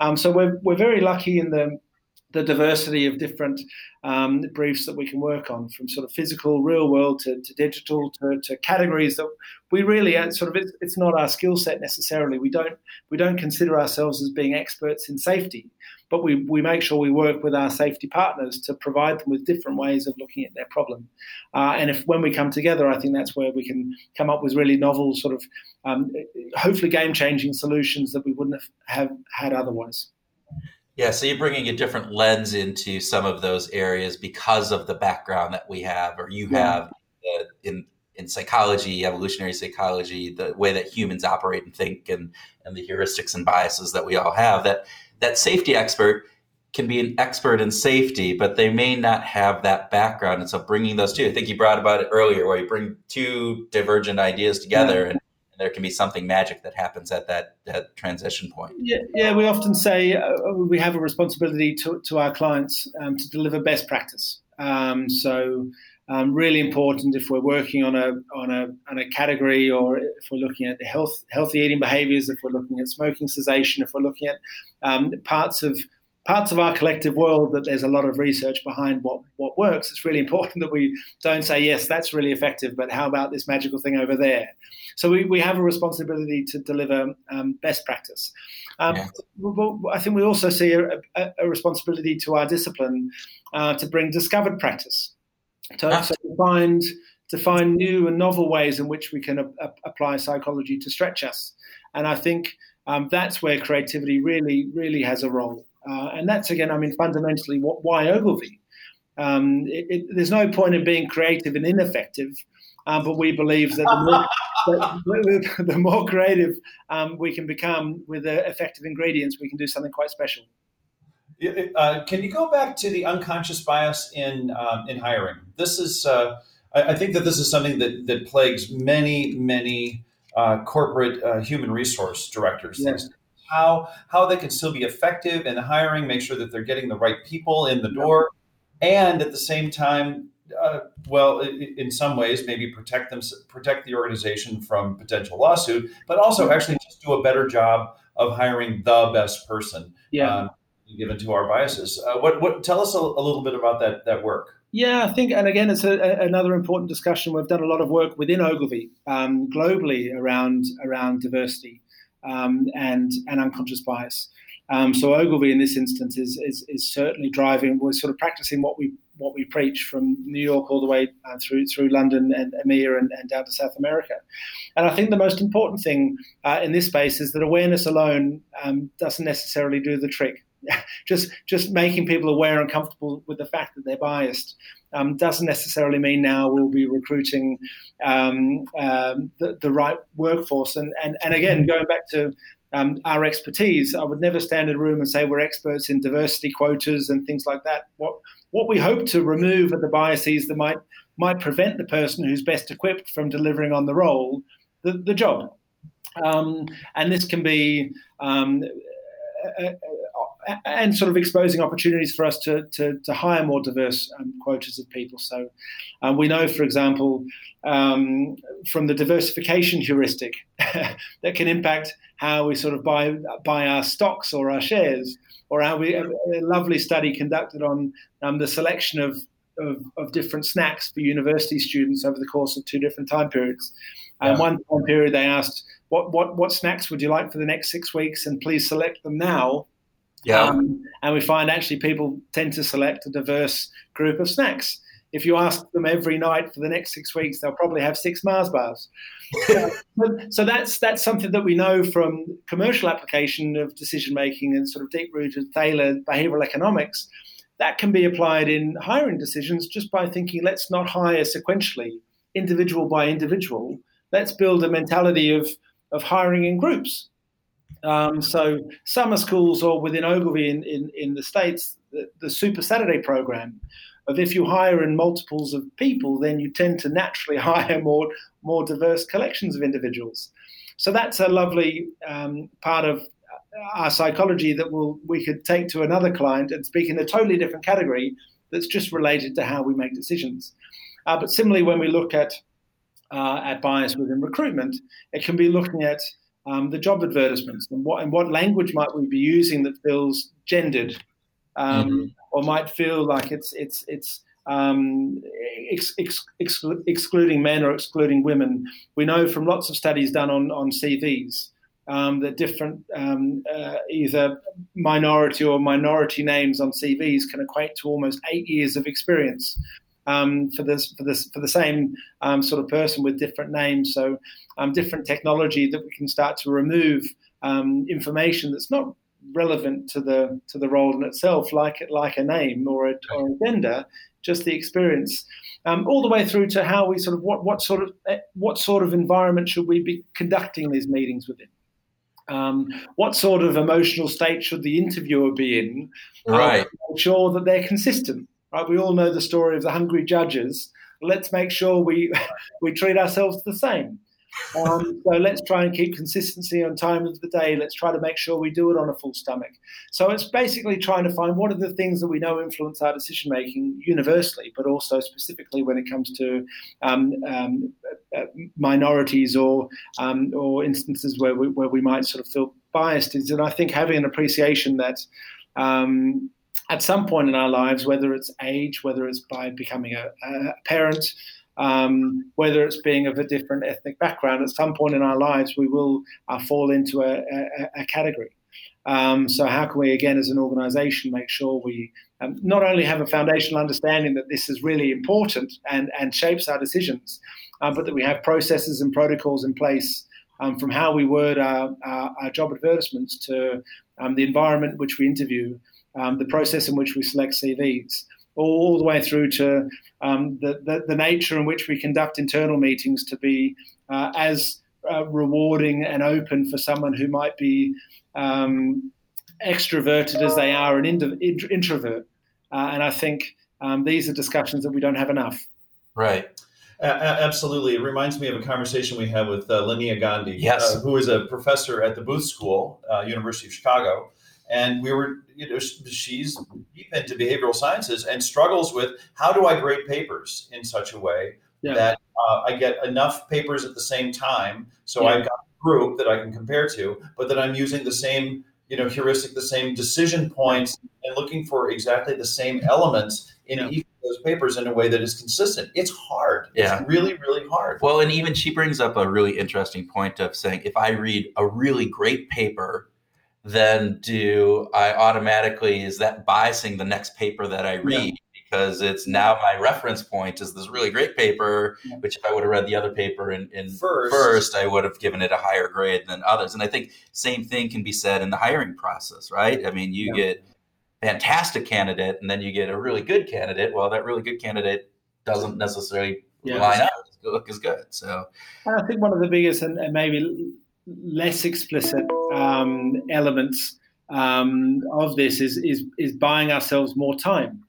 Um, so we're we're very lucky in the the diversity of different um, briefs that we can work on, from sort of physical, real world to, to digital to, to, categories that we really uh, sort of it's, it's not our skill set necessarily. We don't we don't consider ourselves as being experts in safety, but we, we make sure we work with our safety partners to provide them with different ways of looking at their problem. Uh, and if when we come together, I think that's where we can come up with really novel, sort of um, hopefully game changing solutions that we wouldn't have, have had otherwise. Yeah, so you're bringing a different lens into some of those areas because of the background that we have, or you have uh, in in psychology, evolutionary psychology, the way that humans operate and think, and and the heuristics and biases that we all have. That that safety expert can be an expert in safety, but they may not have that background. And so, bringing those two, I think you brought about it earlier, where you bring two divergent ideas together and there can be something magic that happens at that, that transition point. Yeah, yeah, we often say uh, we have a responsibility to, to our clients um, to deliver best practice. Um, so, um, really important if we're working on a on a on a category, or if we're looking at the health healthy eating behaviours, if we're looking at smoking cessation, if we're looking at um, parts of parts of our collective world that there's a lot of research behind what what works. It's really important that we don't say yes, that's really effective, but how about this magical thing over there? So we, we have a responsibility to deliver um, best practice. Um, yeah. I think we also see a, a, a responsibility to our discipline uh, to bring discovered practice, to, ah. so to find to find new and novel ways in which we can a, apply psychology to stretch us. And I think um, that's where creativity really, really has a role. Uh, and that's again, I mean, fundamentally, what, why Ogilvy? Um, it, it, there's no point in being creative and ineffective, um, but we believe that the more the, the more creative um, we can become with the effective ingredients, we can do something quite special. Uh, can you go back to the unconscious bias in um, in hiring? This is, uh, I, I, think that this is something that that plagues many many uh, corporate uh, human resource directors. Yes. How how they can still be effective in hiring, make sure that they're getting the right people in the door, and at the same time uh, well, in some ways, maybe protect them, protect the organization from potential lawsuit, but also actually just do a better job of hiring the best person. Yeah. Um, given to our biases, uh, what what tell us a, a, little bit about that that work. Yeah, I think, and again, it's a, a, another important discussion. We've done a lot of work within Ogilvy um, globally around around diversity um, and and unconscious bias. Um, so Ogilvy in this instance is, is, is certainly driving. We're sort of practicing what we what we preach from New York all the way uh, through through London and EMEA and, and, down to South America. And I think the most important thing uh, in this space is that awareness alone um, doesn't necessarily do the trick. just just making people aware and comfortable with the fact that they're biased um, doesn't necessarily mean now we'll be recruiting um, um, the, the, right workforce. And, and and again, going back to um, our expertise, I would never stand in a room and say we're experts in diversity quotas and things like that. What what we hope to remove are the biases that might might prevent the person who's best equipped from delivering on the role the, the job. Um, and this can be um, and sort of exposing opportunities for us to, to, to hire more diverse um, quotas of people. So um, we know, for example, um, from the diversification heuristic that can impact how we sort of buy, buy our stocks or our shares, or how we, a, a lovely study conducted on um, the selection of, of, of, different snacks for university students over the course of two different time periods. And yeah. one time period they asked, what, what, what snacks would you like for the next six weeks? And please select them now yeah. Um, and we find actually people tend to select a diverse group of snacks. If you ask them every night for the next six weeks, they'll probably have six Mars bars. so, so that's that's something that we know from commercial application of decision making and sort of deep rooted Thaler behavioral economics. That can be applied in hiring decisions just by thinking, let's not hire sequentially, individual by individual. Let's build a mentality of of hiring in groups. Um, so summer schools or within Ogilvy in, in, in the States, the, the, Super Saturday program of if you hire in multiples of people, then you tend to naturally hire more, more diverse collections of individuals. So that's a lovely um, part of our psychology that we'll, we could take to another client and speak in a totally different category that's just related to how we make decisions. Uh, but similarly, when we look at uh, at bias within recruitment, it can be looking at um, the job advertisements and what and what language might we be using that feels gendered um, mm-hmm. or might feel like it's it's it's um, ex, ex, excluding men or excluding women. We know from lots of studies done on on CVs um, that different um, uh, either minority or minority names on CVs can equate to almost eight years of experience um, for this for this for the same um, sort of person with different names. So um, different technology that we can start to remove um, information that's not relevant to the to the role in itself, like like a name or a, or a gender, just the experience. Um, all the way through to how we sort of what, what sort of eh, what sort of environment should we be conducting these meetings within? Um, what sort of emotional state should the interviewer be in? Right. Make sure that they're consistent. Right, we all know the story of the hungry judges. Let's make sure we we treat ourselves the same. Um, so let's try and keep consistency on time of the day. Let's try to make sure we do it on a full stomach. So it's basically trying to find what are the things that we know influence our decision making universally, but also specifically when it comes to um, um, uh, minorities or um, or instances where we, where we might sort of feel biased. And I think having an appreciation that um, at some point in our lives, whether it's age, whether it's by becoming a, a parent, um, whether it's being of a different ethnic background, at some point in our lives, we will uh, fall into a, a, a category. Um, so, how can we, again, as an organization, make sure we um, not only have a foundational understanding that this is really important and, and shapes our decisions, uh, but that we have processes and protocols in place um, from how we word our, our, our job advertisements to um, the environment which we interview um, the process in which we select CVs, all the way through to um, the, the, the, nature in which we conduct internal meetings to be uh, as uh, rewarding and open for someone who might be um, extroverted as they are an introvert. Uh, and I think um, these are discussions that we don't have enough. Right. Uh, absolutely. It reminds me of a conversation we had with uh, Linnea Gandhi, yes. Uh, who is a professor at the Booth School, uh, University of Chicago and we were you know she's deep into behavioral sciences and struggles with how do i grade papers in such a way yeah. that uh, i get enough papers at the same time so yeah. i've got a group that i can compare to but that i'm using the same you know heuristic the same decision points and looking for exactly the same elements in yeah. each of those papers in a way that is consistent it's hard yeah. it's really really hard well and even she brings up a really interesting point of saying if i read a really great paper then do I automatically is that biasing the next paper that I read? Yeah. Because it's now my reference point is this really great paper, yeah. which if I would have read the other paper in, in first. first, I would have given it a higher grade than others. And I think same thing can be said in the hiring process, right? I mean, you yeah. get fantastic candidate and then you get a really good candidate. Well, that really good candidate doesn't necessarily line up look as good. So I think one of the biggest and, and maybe less explicit um, elements um, of this is, is is buying ourselves more time.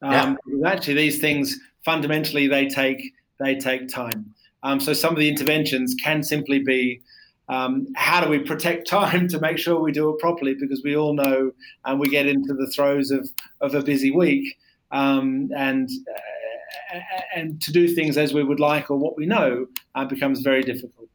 Um, yeah. Actually, these things fundamentally they take they take time. Um, so some of the interventions can simply be um, how do we protect time to make sure we do it properly because we all know and we get into the throes of, of a busy week um, and uh, and to do things as we would like or what we know uh, becomes very difficult.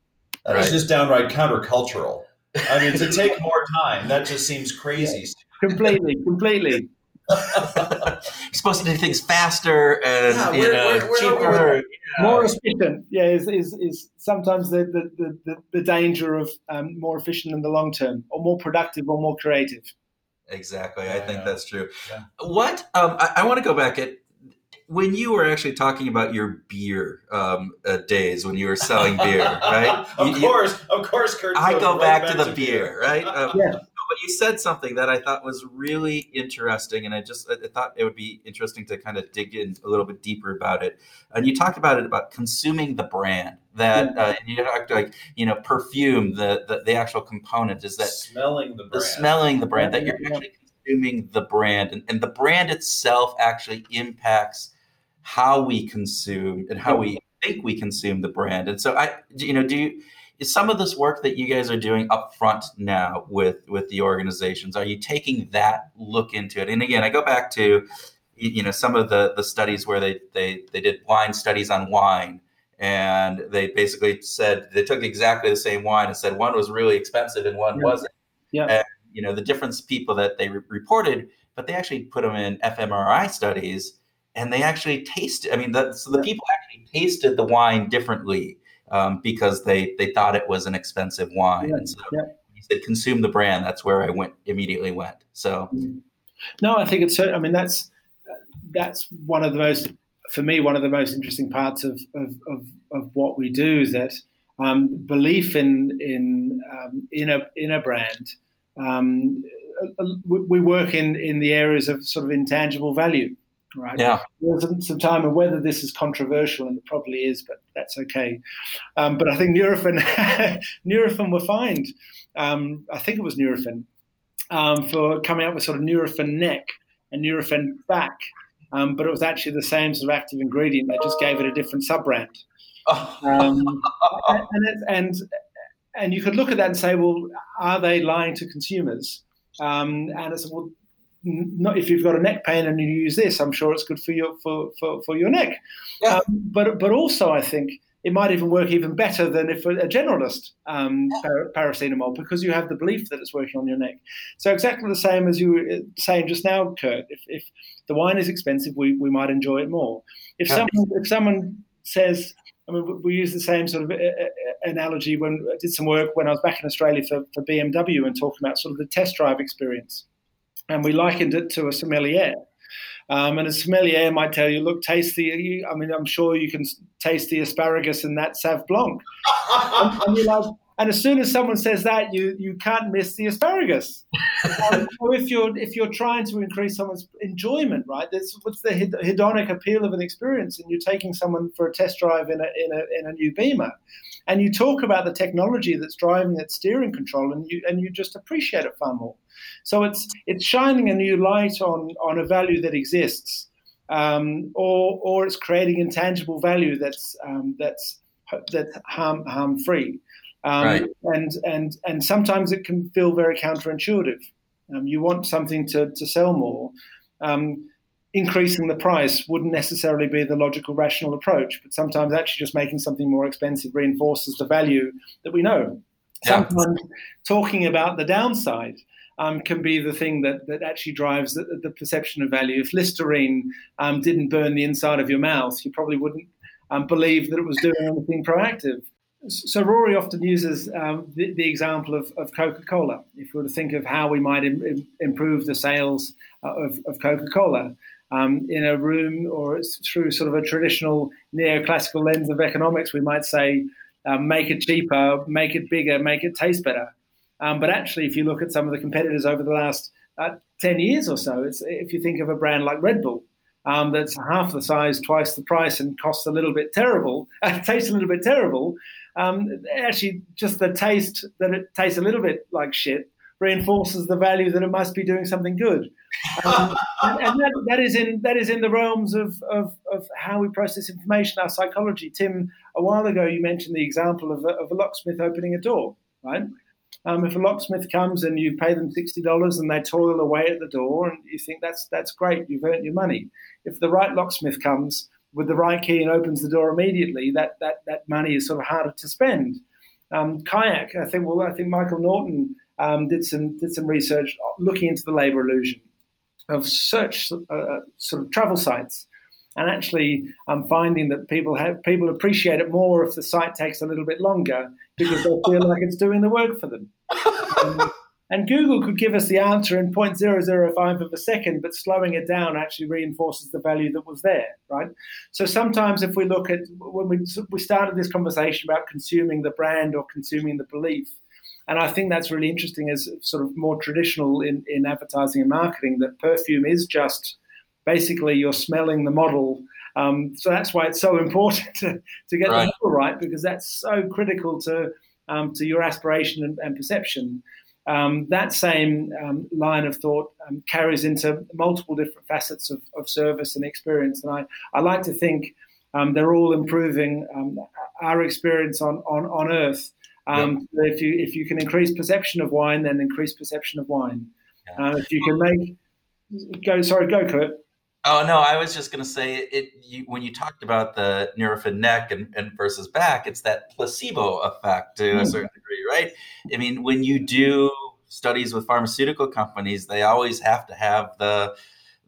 That right. is just downright countercultural. I mean, to take more time, that just seems crazy. Yeah, completely, completely. You're supposed to do things faster and yeah, you know, we're, we're, cheaper, we're, more efficient. Yeah, is, is, is sometimes the, the, the, the danger of um, more efficient in the long term, or more productive, or more creative. Exactly, I think that's true. Yeah. What um, I, I want to go back at when you were actually talking about your beer um, uh, days when you were selling beer, right? of you, course, you, of course, Kurt. I go back, back, to the beer, beer. right? Um, yeah. But you said something that I thought was really interesting, and I just I thought it would be interesting to kind of dig in a little bit deeper about it. And you talked about it about consuming the brand. That uh, and you talked like you know perfume, the, the the actual component is that smelling the brand, the smelling the brand yeah, that you're yeah. actually consuming the brand, and, and the brand itself actually impacts how we consume and how we think we consume the brand. And so I, you know, do you, is some of this work that you guys are doing up front now with with the organizations are you taking that look into it and again i go back to you know some of the the studies where they they they did wine studies on wine and they basically said they took exactly the same wine and said one was really expensive and one yeah. wasn't yeah and, you know the difference people that they re- reported but they actually put them in fMRI studies and they actually tasted. I mean, the, so the people actually tasted the wine differently um, because they they thought it was an expensive wine. Yeah, and so yeah. he said, "Consume the brand." That's where I went immediately went. So, mm-hmm. no, I think it's. I mean, that's that's one of the most for me one of the most interesting parts of of, of, of what we do is that um, belief in in um, in a in a brand. Um, we work in in the areas of sort of intangible value right? Yeah. There's some time and whether this is controversial, and it probably is, but that's okay. Um, but I think Nurofen, Nurofen were fined. Um, I think it was Nurofen um, for coming up with sort of Nurofen neck and Nurofen back, um, but it was actually the same sort of active ingredient. They just gave it a different sub brand. Um, and, and and you could look at that and say, well, are they lying to consumers? Um, and it's well, not if you've got a neck pain and you use this, I'm sure it's good for your for for, for your neck. Yeah. Um, but but also I think it might even work even better than if a generalist um, paracetamol because you have the belief that it's working on your neck. So exactly the same as you were uh, saying just now, Kurt. If, if the wine is expensive, we, we might enjoy it more. If yeah. someone if someone says, I mean, we use the same sort of uh, uh, analogy when I did some work when I was back in Australia for, for BMW and talking about sort of the test drive experience and we likened it to a sommelier. Um, and a sommelier might tell you, look, taste the, I mean, I'm sure you can taste the asparagus in that Sauv Blanc. and, and, like, and as soon as someone says that, you you can't miss the asparagus. um, or if you're if you're trying to increase someone's enjoyment, right? That's what's the hedonic appeal of an experience, and you're taking someone for a test drive in a in a in a new Beamer, and you talk about the technology that's driving that steering control, and you and you just appreciate it far more. So it's it's shining a new light on on a value that exists, um, or or it's creating intangible value that's um, that's that's harm harm free. Um, right. And and and sometimes it can feel very counterintuitive. Um, you want something to to sell more. Um, increasing the price wouldn't necessarily be the logical, rational approach, but sometimes actually just making something more expensive reinforces the value that we know. Yeah. Sometimes talking about the downside um, can be the thing that, that actually drives the, the perception of value. If Listerine um, didn't burn the inside of your mouth, you probably wouldn't um, believe that it was doing anything proactive. so Rory often uses um, the, the, example of, of, Coca-Cola. If we were to think of how we might Im- improve the sales uh, of, of Coca-Cola um, in a room or through sort of a traditional neoclassical lens of economics, we might say, um, make it cheaper, make it bigger, make it taste better. Um, but actually, if you look at some of the competitors over the last uh, 10 years or so, if you think of a brand like Red Bull, um, that's half the size, twice the price, and costs a little bit terrible, uh, tastes a little bit terrible. Um, actually, just the taste that it tastes a little bit like shit reinforces the value that it must be doing something good. Um, and, and that, that is in that is in the realms of, of, of, how we process information, our psychology. Tim, a while ago, you mentioned the example of a, of a locksmith opening a door, right? Um, if a locksmith comes and you pay them sixty dollars and they toil away at the door, and you think that's that's great, you've earned your money. If the right locksmith comes with the right key and opens the door immediately, that that that money is sort of harder to spend. Um, kayak, I think. Well, I think Michael Norton um, did some did some research looking into the labour illusion of search uh, uh sort of travel sites and actually I'm finding that people have people appreciate it more if the site takes a little bit longer because they feel like it's doing the work for them. Um, and Google could give us the answer in 0.005 of a second, but slowing it down actually reinforces the value that was there, right? So sometimes if we look at when we we started this conversation about consuming the brand or consuming the belief, and I think that's really interesting as sort of more traditional in, in advertising and marketing that perfume is just basically you're smelling the model. Um, so that's why it's so important to, to get right. the model right because that's so critical to um, to your aspiration and, and perception. Um, that same um, line of thought um, carries into multiple different facets of, of, service and experience, and I, I like to think um, they're all improving our experience on on, on Earth. Yep. If you if you can increase perception of wine, then increase perception of wine. Yeah. Uh, if you can make go sorry go Kurt. Oh no, I was just going to say it. You, when you talked about the Nurofen neck and, and, versus back, it's that placebo effect to mm. a certain degree, right? I mean, when you do studies with pharmaceutical companies, they always have to have the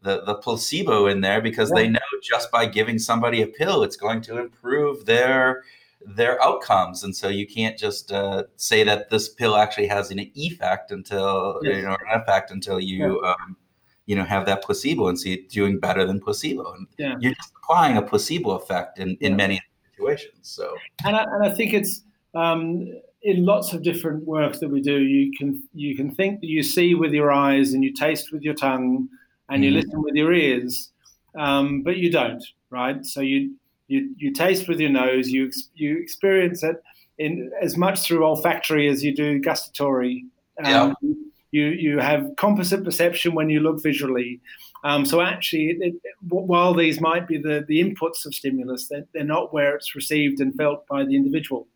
the, the placebo in there because yeah. they know just by giving somebody a pill, it's going to improve their their outcomes, and so you can't just uh, say that this pill actually has an effect until yes. you know an effect until you. Yeah. Um, you know have that placebo and see it doing better than placebo and yeah. you're just applying a placebo effect in, in yeah. many situations so and I, and I think it's um, in lots of different work that we do you can you can think that you see with your eyes and you taste with your tongue and you mm-hmm. listen with your ears um, but you don't right so you you you taste with your nose you you experience it in as much through olfactory as you do gustatory um, yeah you you have composite perception when you look visually. Um, so actually, it, it, while these might be the, the inputs of stimulus, they're, they're not where it's received and felt by the individual.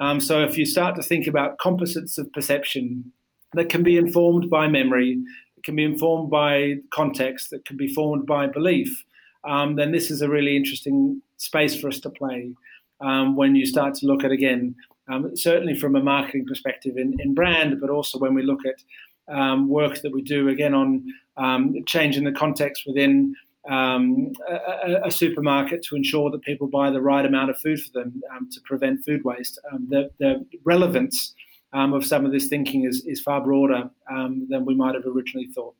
Um, so if you start to think about composites of perception that can be informed by memory, it can be informed by context, that can be formed by belief, um, then this is a really interesting space for us to play. Um, when you start to look at again, um, certainly from a marketing perspective in, in brand, but also when we look at um, work that we do again on um, changing the context within um, a, a, supermarket to ensure that people buy the right amount of food for them um, to prevent food waste. Um, the, the, relevance um, of some of this thinking is, is far broader than we might have originally thought.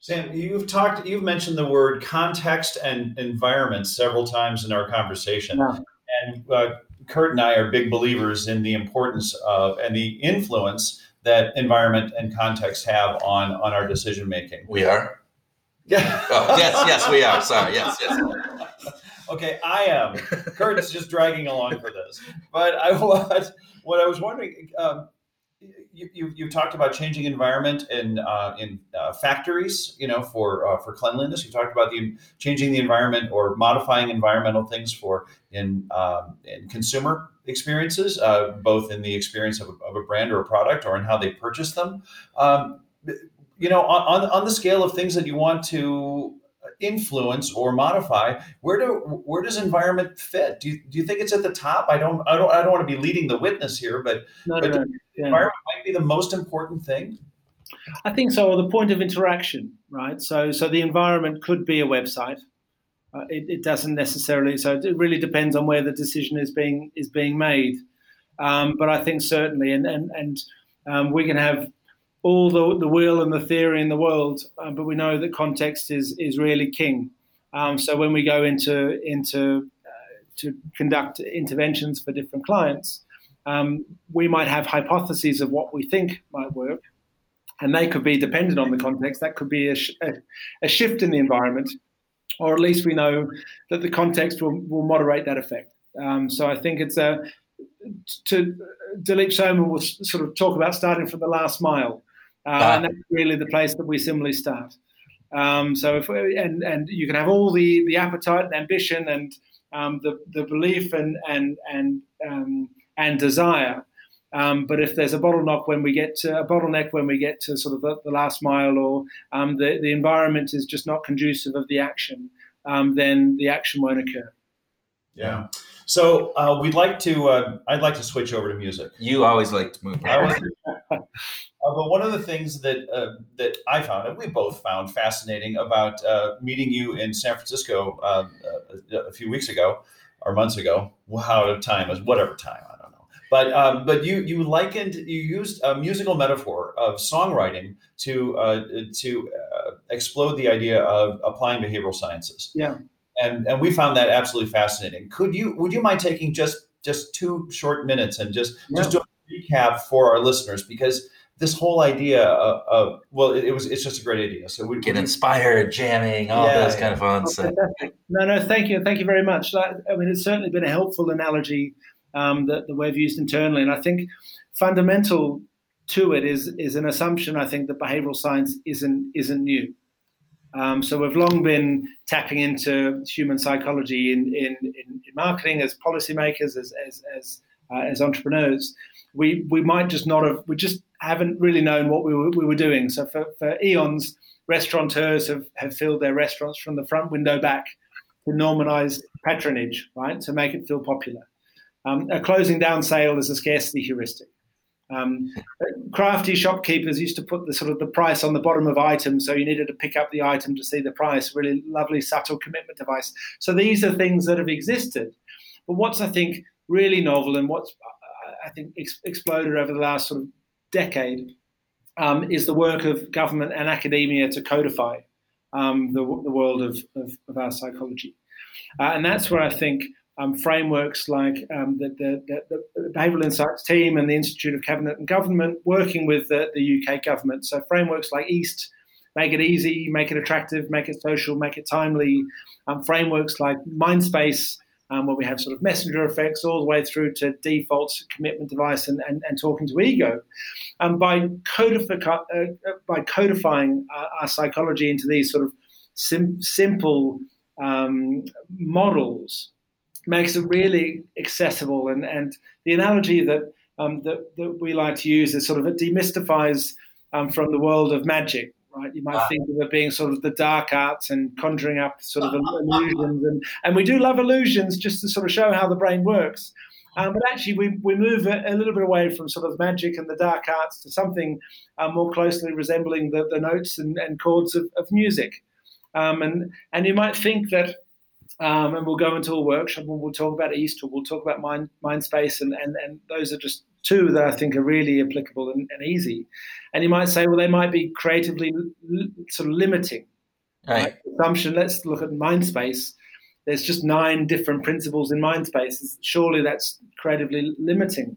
Sam, you've talked, you've mentioned the word context and environment several times in our conversation. Yeah. And uh, Kurt and I are big believers in the importance of and the influence that environment and context have on on our decision making. We are. Yeah. oh, yes, yes, we are. Sorry. Yes, yes. okay, I am. Kurt's just dragging along for this, but I was what I was wondering. Um, you, you, you talked about changing environment in uh, in uh, factories, you know, for uh, for cleanliness. You talked about the changing the environment or modifying environmental things for in um, in consumer experiences, uh, both in the experience of a, of a, brand or a product or in how they purchase them. Um, you know, on, on the scale of things that you want to influence or modify, where do where does environment fit? Do you, do you think it's at the top? I don't I don't I don't want to be leading the witness here, but, no, but no, yeah. environment might be the most important thing. I think so. Or the point of interaction, right? So so the environment could be a website. Uh, it, it, doesn't necessarily. So it really depends on where the decision is being is being made. Um, but I think certainly, and and and um, we can have all the the will and the theory in the world, uh, but we know that context is is really king. Um, so when we go into into uh, to conduct interventions for different clients, um, we might have hypotheses of what we think might work, and they could be dependent on the context. That could be a, sh- a, a shift in the environment, or at least we know that the context will, will moderate that effect. Um, so I think it's a to Dilip Soman will sort of talk about starting from the last mile, uh, ah. and that's really the place that we similarly start. Um, so if we, and and you can have all the the appetite and ambition and um, the the belief and and and um, and desire, um, but if there's a bottleneck when we get to a bottleneck when we get to sort of the, the last mile, or um, the the environment is just not conducive of the action, um, then the action won't occur. Yeah. So uh, we'd like to. Uh, I'd like to switch over to music. You always like to move. uh, but one of the things that uh, that I found, and we both found fascinating about uh, meeting you in San Francisco uh, a, a, few weeks ago or months ago. How time is whatever time I don't know. But um, but you you likened you used a musical metaphor of songwriting to to explode the idea of applying behavioral sciences. Yeah and and we found that absolutely fascinating. Could you would you mind taking just just two short minutes and just yeah. just do recap for our listeners because this whole idea of, of well it, it, was it's just a great idea. So we get inspired jamming all yeah, those kind of fun stuff. no no thank you thank you very much. I mean it's certainly been a helpful analogy um, that, that we've used internally and i think fundamental to it is is an assumption i think that behavioral science isn't isn't new. Um, so we've long been tapping into human psychology in, in, in, in marketing as policymakers, as, as, as, uh, as, entrepreneurs. We, we might just not have, we just haven't really known what we were, we were doing. So for, for eons, restaurateurs have, have filled their restaurants from the front window back to normalize patronage, right? To make it feel popular. Um, a closing down sale is a scarcity heuristic. Um, crafty shopkeepers used to put the sort of the price on the bottom of items, so you needed to pick up the item to see the price. Really lovely, subtle commitment device. So these are things that have existed. But what's I think really novel and what's I think ex- exploded over the last sort of decade um, is the work of government and academia to codify um, the, the, world of, of, of our psychology. Uh, and that's where I think um, frameworks like um, the, the, the, Behavioural Insights team and the Institute of Cabinet and Government working with the, the UK government. So frameworks like EAST, make it easy, make it attractive, make it social, make it timely. Um, frameworks like Mindspace, um, where we have sort of messenger effects all the way through to defaults, commitment device, and, and, and talking to ego. Um, by, codify, uh, by codifying uh, our psychology into these sort of sim- simple um, models, makes it really accessible. And, and the analogy that, um, that, that we like to use is sort of it demystifies um, from the world of magic. Right, you might ah. think of it being sort of the dark arts and conjuring up sort of illusions, and, and we do love illusions just to sort of show how the brain works. Um, but actually, we, we move a, a, little bit away from sort of magic and the dark arts to something uh, more closely resembling the, the notes and, and chords of, of music. Um, and, and you might think that um, and we'll go into a workshop and we'll talk about East or we'll talk about mind, mind space. And, and, and those are just two that I think are really applicable and, and easy. And you might say, well, they might be creatively l- sort of limiting. Right. right. Assumption, let's look at mind space. There's just nine different principles in mind space. Surely that's creatively limiting.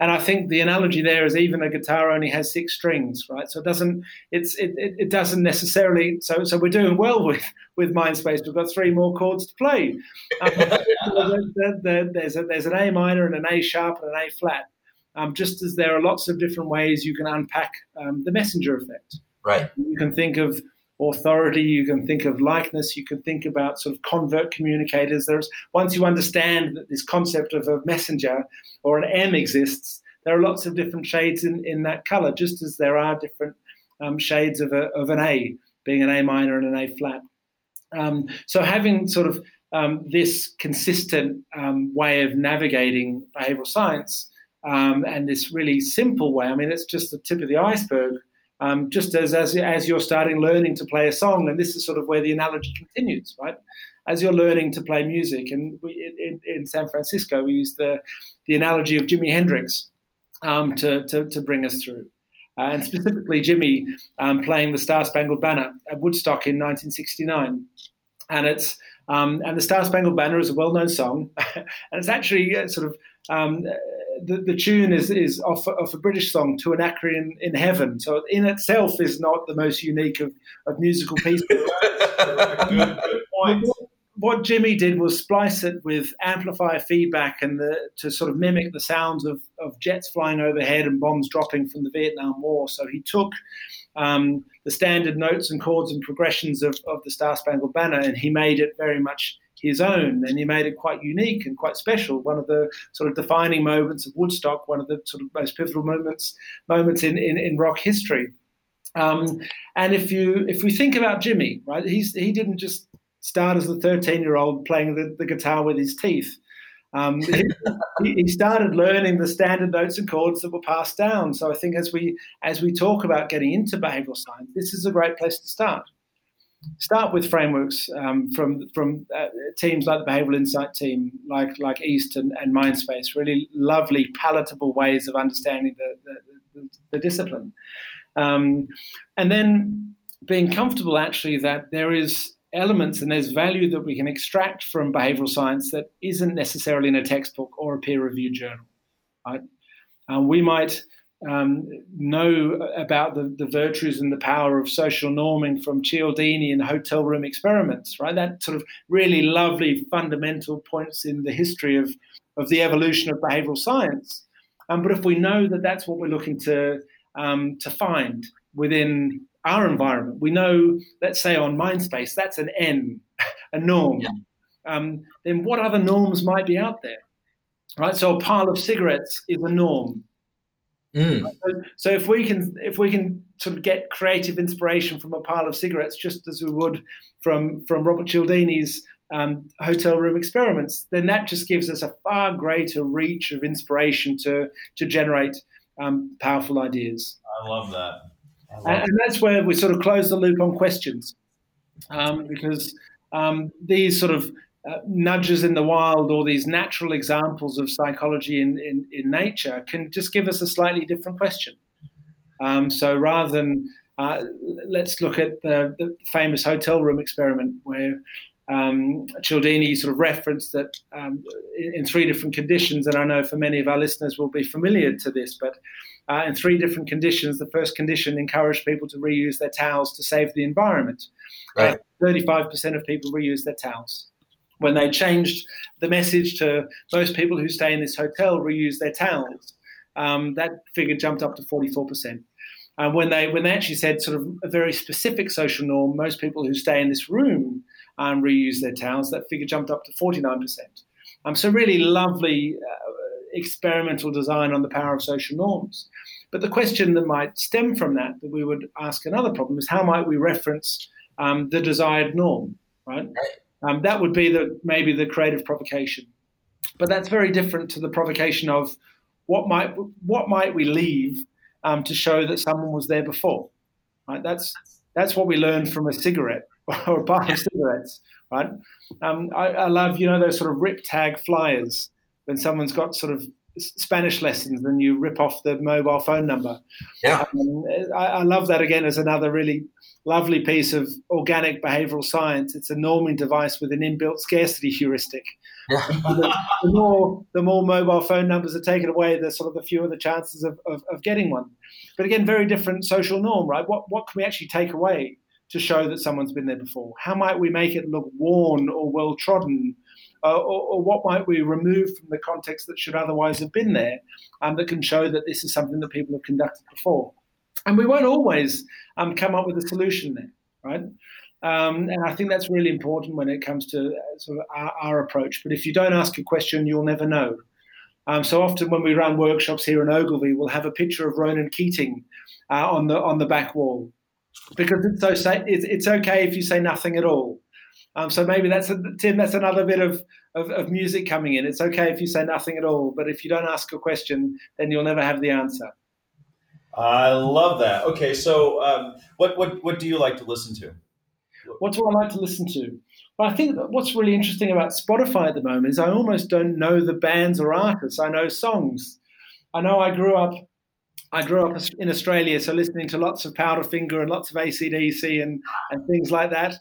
And I think the analogy there is even a guitar only has six strings, right? So it doesn't it's it, it, doesn't necessarily so so we're doing well with with Mindspace. We've got three more chords to play. Um, there's a, there's an A minor and an A sharp and an A flat. Um, just as there are lots of different ways you can unpack um, the messenger effect. Right. You can think of authority, you can think of likeness, you can think about sort of convert communicators. There's once you understand that this concept of a messenger or an M exists, there are lots of different shades in, in that color, just as there are different um, shades of, a, of an A, being an A minor and an A flat. Um, so having sort of um, this consistent um, way of navigating behavioral science um, and this really simple way, I mean, it's just the tip of the iceberg um, just as, as as you're starting learning to play a song, and this is sort of where the analogy continues, right? As you're learning to play music, and we, in, in San Francisco, we use the the analogy of Jimi Hendrix um, to, to, to bring us through. Uh, and specifically Jimi um, playing the Star Spangled Banner at Woodstock in 1969. And it's um, and the Star Spangled Banner is a well-known song, and it's actually uh, sort of um, the, the tune is is off, off a British song to an Anacreon in Heaven. So in itself is not the most unique of, of musical pieces. good, good point what Jimi did was splice it with amplifier feedback and the, to sort of mimic the sounds of, of jets flying overhead and bombs dropping from the Vietnam War. So he took um, the standard notes and chords and progressions of, of the Star Spangled Banner and he made it very much his own and he made it quite unique and quite special one of the sort of defining moments of woodstock one of the sort of most pivotal moments moments in, in, in rock history um, and if you if we think about Jimi, right he's he didn't just start as a 13 year old playing the, the, guitar with his teeth. Um, he, he, started learning the standard notes and chords that were passed down. So I think as we as we talk about getting into behavioural science, this is a great place to start. Start with frameworks um, from from uh, teams like the Behavioural Insight team, like like East and, and Mindspace. Really lovely, palatable ways of understanding the the, the, the discipline, um, and then being comfortable actually that there is elements and there's value that we can extract from behavioral science that isn't necessarily in a textbook or a peer-reviewed journal. Right? Um, we might um, know about the, the virtues and the power of social norming from Cialdini and hotel room experiments, right? That sort of really lovely fundamental points in the history of, of the evolution of behavioral science. Um, but if we know that that's what we're looking to um, to find within our environment. We know, let's say on Mindspace, that's an N, a norm. Yeah. Um, then what other norms might be out there? Right. So a pile of cigarettes is a norm. Mm. So, so, if we can if we can sort of get creative inspiration from a pile of cigarettes, just as we would from from Robert Cialdini's um, hotel room experiments, then that just gives us a far greater reach of inspiration to to generate um, powerful ideas. I love that. And, and, that's where we sort of close the loop on questions, um, because um, these sort of uh, nudges in the wild or these natural examples of psychology in, in, in nature can just give us a slightly different question. Um, so rather than uh, let's look at the, the, famous hotel room experiment where um, Cialdini sort of referenced that um, in, in, three different conditions, and I know for many of our listeners will be familiar to this, but uh, in three different conditions. The first condition encouraged people to reuse their towels to save the environment. Right. Uh, 35% of people reuse their towels. When they changed the message to most people who stay in this hotel reuse their towels, um, that figure jumped up to 44%. And when they when they actually said sort of a very specific social norm, most people who stay in this room um, reuse their towels, that figure jumped up to 49%. Um, so really lovely uh, experimental design on the power of social norms. But the question that might stem from that, that we would ask another problem, is how might we reference um, the desired norm, right? Um, that would be the maybe the creative provocation, but that's very different to the provocation of what might what might we leave um, to show that someone was there before, right? That's that's what we learn from a cigarette or a pack of cigarettes, right? Um, I, I, love you know those sort of rip tag flyers when someone's got sort of Spanish lessons, and you rip off the mobile phone number. Yeah, um, I, I, love that again as another really lovely piece of organic behavioral science. It's a norming device with an inbuilt scarcity heuristic. Yeah. the, the, more the more mobile phone numbers are taken away, the sort of the fewer the chances of, of, of getting one. But again, very different social norm, right? What what can we actually take away to show that someone's been there before? How might we make it look worn or well trodden? uh, or, or, what might we remove from the context that should otherwise have been there um, that can show that this is something that people have conducted before. And we won't always um, come up with a solution there, right? Um, and I think that's really important when it comes to uh, sort of our, our, approach. But if you don't ask a question, you'll never know. Um, so often when we run workshops here in Ogilvy, we'll have a picture of Ronan Keating uh, on the on the back wall because it's so it's, it's okay if you say nothing at all. Um, so maybe that's a, Tim. That's another bit of, of, of music coming in. It's okay if you say nothing at all, but if you don't ask a question, then you'll never have the answer. I love that. Okay, so um, what what what do you like to listen to? What do I like to listen to? But I think that what's really interesting about Spotify at the moment is I almost don't know the bands or artists. I know songs. I know I grew up. I grew up in Australia, so listening to lots of Powderfinger and lots of ACDC and, and things like that.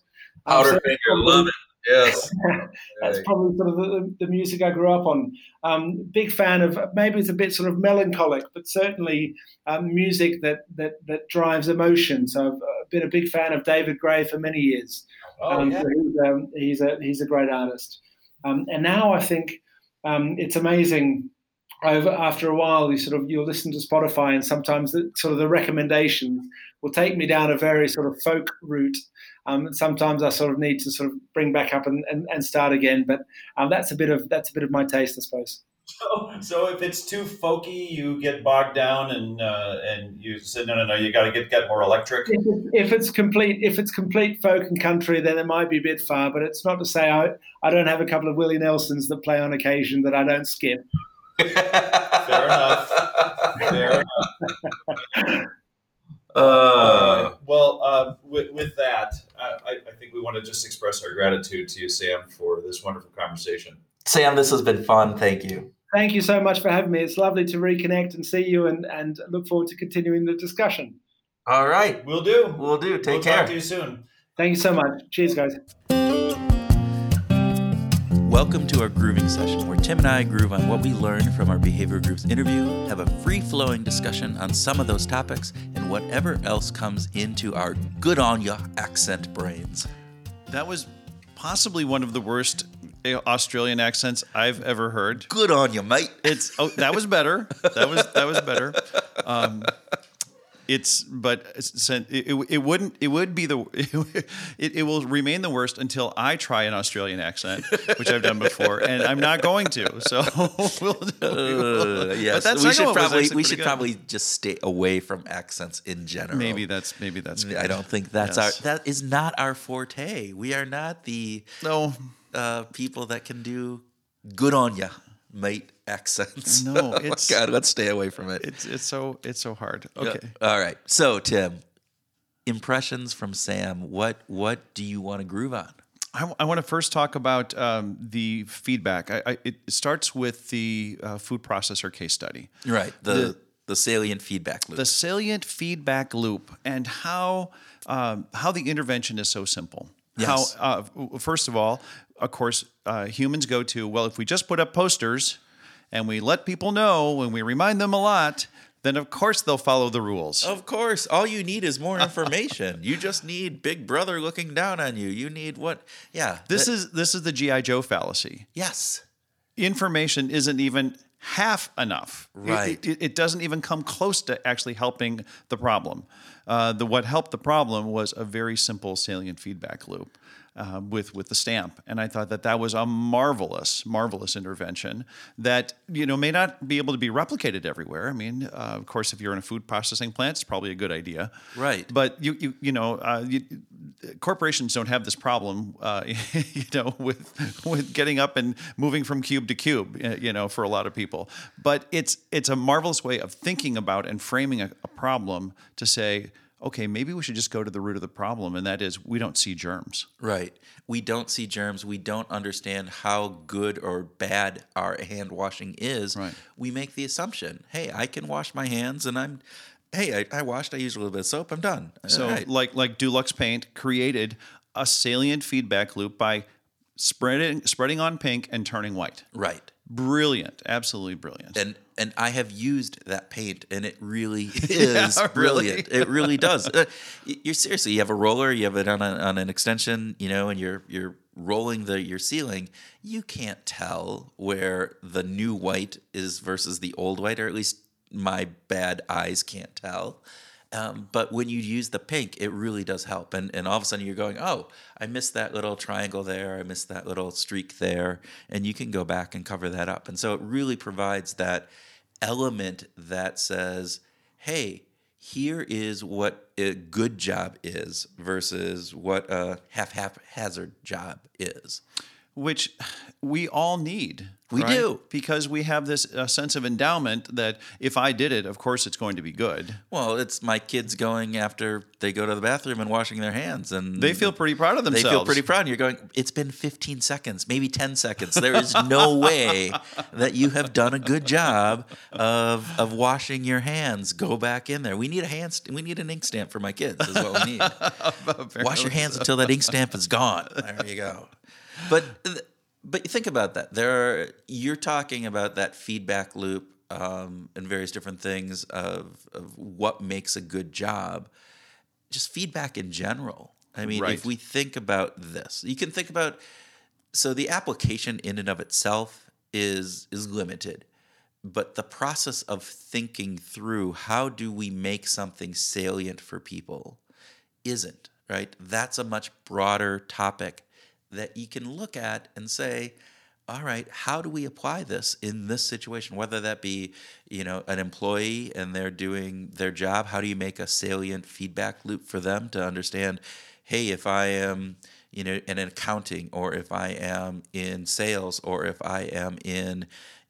Powderfinger, um, so love it. Yes. That's probably sort of the, the, music I grew up on. Um, big fan of maybe it's a bit sort of melancholic, but certainly um, music that, that that drives emotion. So I've uh, been a big fan of David Gray for many years. Oh, um, yeah. so he's, um, he's, a he's a great artist. Um, and now I think um, it's amazing. Over, after a while, you sort of you'll listen to Spotify, and sometimes the, sort of the recommendations will take me down a very sort of folk route um, and sometimes I sort of need to sort of bring back up and, and, and start again. But um, that's a bit of that's a bit of my taste, I suppose. So, so if it's too folky, you get bogged down and uh, and you say no, no, no, you got to get get more electric. If, if, it's complete, if it's complete folk and country, then it might be a bit far. But it's not to say I I don't have a couple of Willie Nelsons that play on occasion that I don't skip. Fair enough. Fair enough. Uh, well, uh, with, with, that, I, I, think we want to just express our gratitude to you, Sam, for this wonderful conversation. Sam, this has been fun. Thank you. Thank you so much for having me. It's lovely to reconnect and see you, and, and look forward to continuing the discussion. All right, we'll do. We'll do. Take we'll care. Talk to you soon. Thank you so much. Cheers, guys. Welcome to our grooving session where Tim and I groove on what we learned from our behavioral grooves interview, have a free flowing discussion on some of those topics, and whatever else comes into our good on ya accent brains. That was possibly one of the worst Australian accents I've ever heard. Good on you, mate. It's oh, that was better. That was that was better. Um, it's but it, it, it, wouldn't it would be the it, it will remain the worst until I try an Australian accent, which I've done before, and I'm not going to. So we'll, we'll uh, yes, we should probably we should good. probably just stay away from accents in general. Maybe that's maybe that's. Good. I don't think that's yes. our that is not our forte. We are not the no uh, people that can do good on you mate accents. No, oh it's God. Let's stay away from it. It's it's so it's so hard. Okay. Yeah. All right. So Tim, impressions from Sam. What what do you want to groove on? I, I want to first talk about um, the feedback. I, I, it starts with the uh, food processor case study. Right. The, the, the salient feedback loop. The salient feedback loop and how um, how the intervention is so simple. Yes. How uh, first of all, of course, uh, humans go to, well, if we just put up posters and we let people know and we remind them a lot, then of course they'll follow the rules. Of course. All you need is more information. you just need Big Brother looking down on you. You need what? Yeah. This that, is this is the GI Joe fallacy. Yes. Information isn't even half enough. Right. It, it, it doesn't even come close to actually helping the problem. Uh, the what helped the problem was a very simple salient feedback loop uh, with with the stamp, and I thought that that was a marvelous, marvelous intervention that you know may not be able to be replicated everywhere. I mean, uh, of course, if you're in a food processing plant, it's probably a good idea, right? But you you you know, uh, you, corporations don't have this problem, uh, you know, with with getting up and moving from cube to cube, uh, you know, for a lot of people. But it's it's a marvelous way of thinking about and framing a, a problem to say okay, maybe we should just go to the root of the problem, and that is we don't see germs. Right. We don't see germs. We don't understand how good or bad our hand washing is. Right. We make the assumption, hey, I can wash my hands and I'm hey, I, I washed, I used a little bit of soap, I'm done. Uh, so right. like like Dulux Paint created a salient feedback loop by spreading spreading on pink and turning white. Right. Brilliant, absolutely brilliant. And and I have used that paint, and it really is yeah, brilliant. Really? it really does. Uh, you're seriously, you have a roller, you have it on, a, on an extension, you know, and you're you're rolling the your ceiling. You can't tell where the new white is versus the old white, or at least my bad eyes can't tell. Um, but when you use the pink, it really does help. And, and all of a sudden you're going, oh, I missed that little triangle there. I missed that little streak there. And you can go back and cover that up. And so it really provides that element that says, hey, here is what a good job is versus what a half haphazard job is. Which we all need. We right? do. Because we have this uh, sense of endowment that if I did it, of course it's going to be good. Well, it's my kids going after they go to the bathroom and washing their hands, and They feel pretty proud of themselves. They feel pretty proud. And You're going. It's been 15 seconds, maybe 10 seconds. There is no way that you have done a good job of of washing your hands. Go back in there. We need a hand. St- we need an ink stamp for my kids. Is what we need. Wash your hands until that ink stamp is gone. There you go. But but think about that. There are you're talking about that feedback loop um, and various different things of of what makes a good job. Just feedback in general. I mean, Right. if we think about this, you can think about so the application in and of itself is is limited but the process of thinking through how do we make something salient for people isn't right that's a much broader topic that you can look at and say all right how do we apply this in this situation? Whether that be you know an employee and they're doing their job how do you make a salient feedback loop for them to understand hey if i am you know in accounting or if i am in sales or if i am in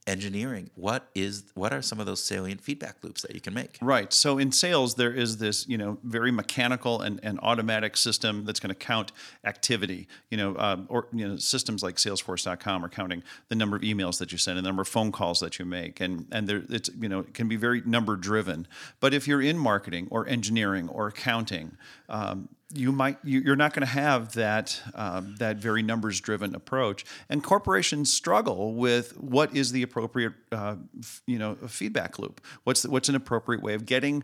engineering what is what are some of those salient feedback loops that you can make Right. So in sales, there is this, you know, very mechanical and, and automatic system that's going to count activity. You know, um, or you know, systems like Salesforce.com are counting the number of emails that you send and the number of phone calls that you make, and and there, it's you know, it can be very number driven. But if you're in marketing or engineering or accounting, um, you might you, you're not going to have that um, that very numbers driven approach and corporations struggle with what is the appropriate uh, f- you know feedback loop what's the, what's an appropriate way of getting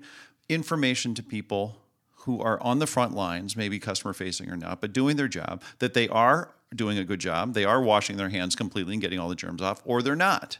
information to people who are on the front lines maybe customer facing or not but doing their job that they are doing a good job they are washing their hands completely and getting all the germs off or they're not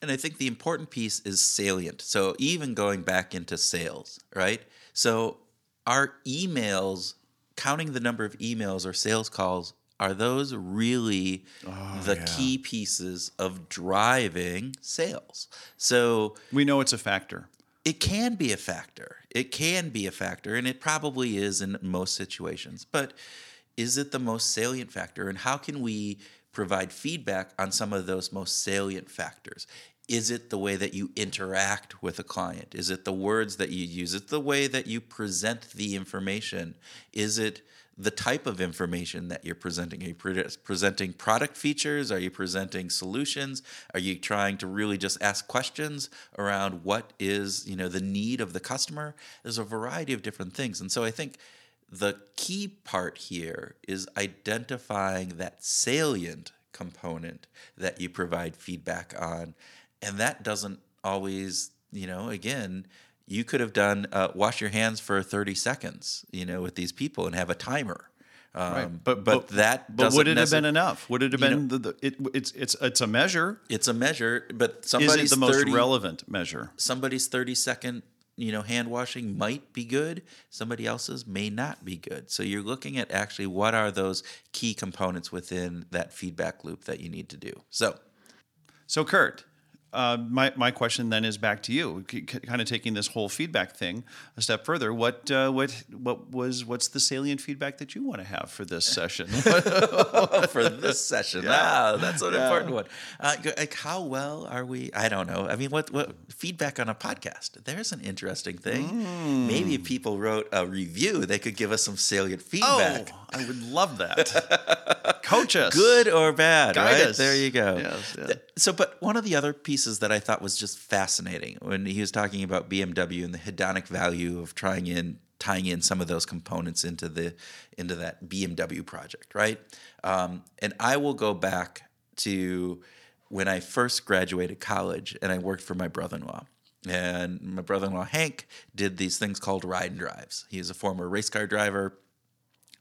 And I think the important piece is salient. So even going back into sales, right? So our emails, counting the number of emails or sales calls, are those really oh, the key pieces of driving sales? So we know it's a factor it can be a factor. It can be a factor, and it probably is in most situations. But is it the most salient factor? And how can we provide feedback on some of those most salient factors? Is it the way that you interact with a client? Is it the words that you use? Is it the way that you present the information? Is it the type of information that you're presenting? Are you pre- presenting product features? Are you presenting solutions? Are you trying to really just ask questions around what is, you know, the need of the customer? There's a variety of different things. And so I think the key part here is identifying that salient component that you provide feedback on. And that doesn't always, you know, again, you could have done uh, wash your hands for 30 seconds, you know, with these people and have a timer. Um, but, but that but would it have been enough? Would it have been the, the, it, it's it's it's a measure. It's a measure, but is somebody's it the most 30, relevant measure? Somebody's 30 second you know hand washing might be good. Somebody else's may not be good. So you're looking at actually what are those key components within that feedback loop that you need to do. So So, Kurt, uh, my my question then is back to you, c- kind of taking this whole feedback thing a step further. What uh, what what was what's the salient feedback that you want to have for this session? for this session wow that's an important one uh, like how well are we i don't know i mean what what feedback on a podcast there's an interesting thing Hmm. maybe if people wrote a review they could give us some salient feedback. oh, I would love that. Coach us, good or bad Guide right us. there you go Yes, yeah. So but one of the other pieces that i thought was just fascinating when he was talking about bmw and the hedonic value of trying in tying in some of those components into the into that bmw project right? Um, and i will go back to when i first graduated college and i worked for my brother-in-law. And my brother-in-law hank did these things called ride and drives. He is a former race car driver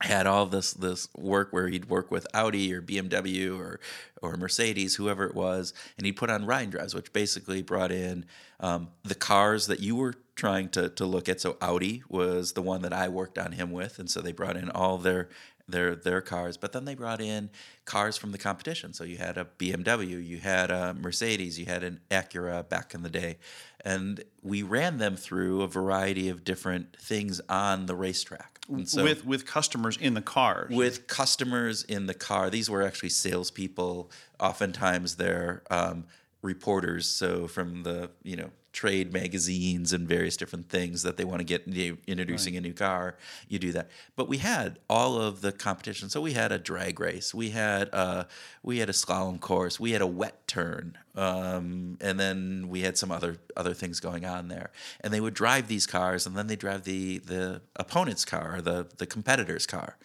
had all this this work where he'd work with Audi or BMW or or Mercedes, whoever it was, and he'd put on ride drives, which basically brought in um, the cars that you were trying to to look at. So Audi was the one that I worked on him with, and so they brought in all their their their cars, but then they brought in cars from the competition. So you had a BMW, you had a Mercedes, you had an Acura back in the day, and we ran them through a variety of different things on the racetrack. So with with customers in the car. With customers in the car. These were actually salespeople. Oftentimes they're um, reporters. So from the you know trade magazines and various different things that they want to get introducing right. a new car you do that. But we had all of the competition. So we had a drag race we had a we had a slalom course we had a wet turn um, and then we had some other other things going on there. And they would drive these cars and then they drive the the opponent's car or the the competitor's car.